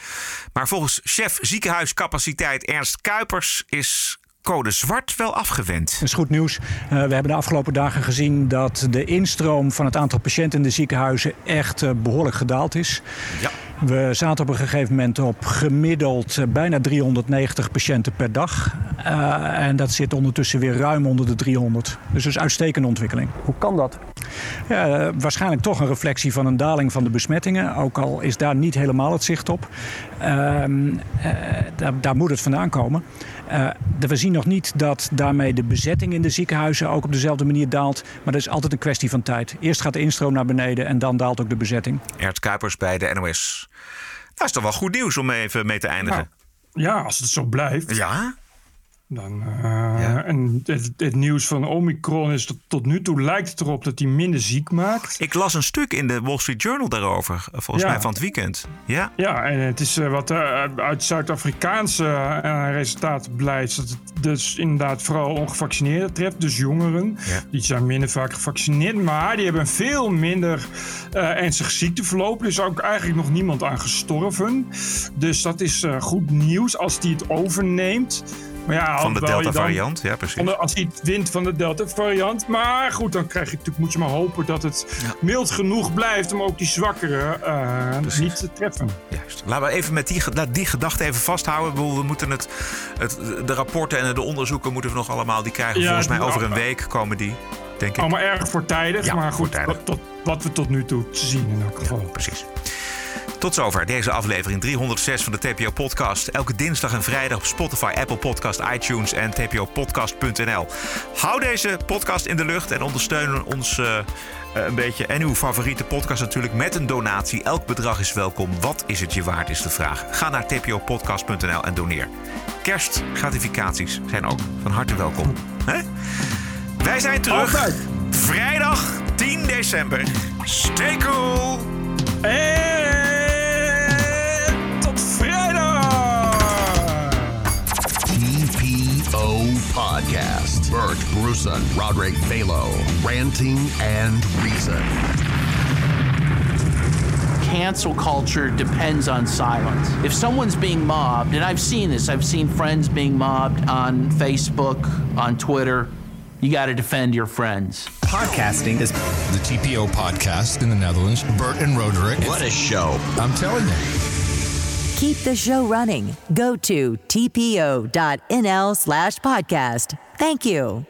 Maar volgens chef ziekenhuiscapaciteit Ernst Kuipers is code zwart wel afgewend. Dat is goed nieuws. Eh, we hebben de afgelopen dagen gezien dat de instroom van het aantal patiënten in de ziekenhuizen echt eh, behoorlijk gedaald is. Ja. We zaten op een gegeven moment op gemiddeld eh, bijna 390 patiënten per dag. Eh, en dat zit ondertussen weer ruim onder de 300. Dus dat is een uitstekende ontwikkeling. Hoe kan dat? Ja, waarschijnlijk toch een reflectie van een daling van de besmettingen. Ook al is daar niet helemaal het zicht op. Ehm, eh, daar, daar moet het vandaan komen. Eh, we zien nog niet dat daarmee de bezetting in de ziekenhuizen ook op dezelfde manier daalt. Maar dat is altijd een kwestie van tijd. Eerst gaat de instroom naar beneden en dan daalt ook de bezetting. Ernst Kuipers bij de NOS. Dat is toch wel goed nieuws om even mee te eindigen. Ja, als het zo blijft. Ja. Dan, uh, En het, het, nieuws van Omicron is dat tot nu toe lijkt het erop dat hij minder ziek maakt. Ik las een stuk in de Wall Street Journal daarover, volgens mij van het weekend. Ja, ja en het is uh, wat uh, uit Zuid-Afrikaanse resultaten blijkt. Dat het dus inderdaad vooral ongevaccineerden treft, dus jongeren. Ja. Die zijn minder vaak gevaccineerd, maar die hebben veel minder ernstig ziekteverloop. Er is ook eigenlijk nog niemand aan gestorven. Dus dat is goed nieuws als die het overneemt. Maar ja, van de Delta-variant, ja precies. Als hij het wint van de Delta-variant. Maar goed, dan krijg je natuurlijk, moet je maar hopen dat het mild genoeg blijft om ook die zwakkere uh, niet te treffen. Juist. Laten we even met die, die gedachte even vasthouden. We moeten het, het, de rapporten en de onderzoeken moeten we nog allemaal, die krijgen ja, volgens mij over een week komen die. Denk ik. Allemaal erg voortijdig, maar goed, tot, tot, wat we tot nu toe zien in elk geval. precies. Tot zover deze aflevering 306 van de TPO Podcast. Elke dinsdag en vrijdag op Spotify, Apple Podcast, iTunes en tpopodcast.nl. Hou deze podcast in de lucht en ondersteun ons uh, een beetje. En uw favoriete podcast natuurlijk met een donatie. Elk bedrag is welkom. Wat is het je waard, is de vraag. Ga naar tpopodcast.nl en doneer. Kerstgratificaties zijn ook van harte welkom. He? Wij zijn terug. Altijd. Vrijdag 10 december. Stay cool. Hey. Podcast. Bert Bruson, Roderick Balo, ranting and reason. Cancel culture depends on silence. If someone's being mobbed, and I've seen this, I've seen friends being mobbed on Facebook, on Twitter. You got to defend your friends. Podcasting is the TPO podcast in the Netherlands. Bert and Roderick. What a show. I'm telling you. Keep the show running. Go to tpo.nl slash podcast. Thank you.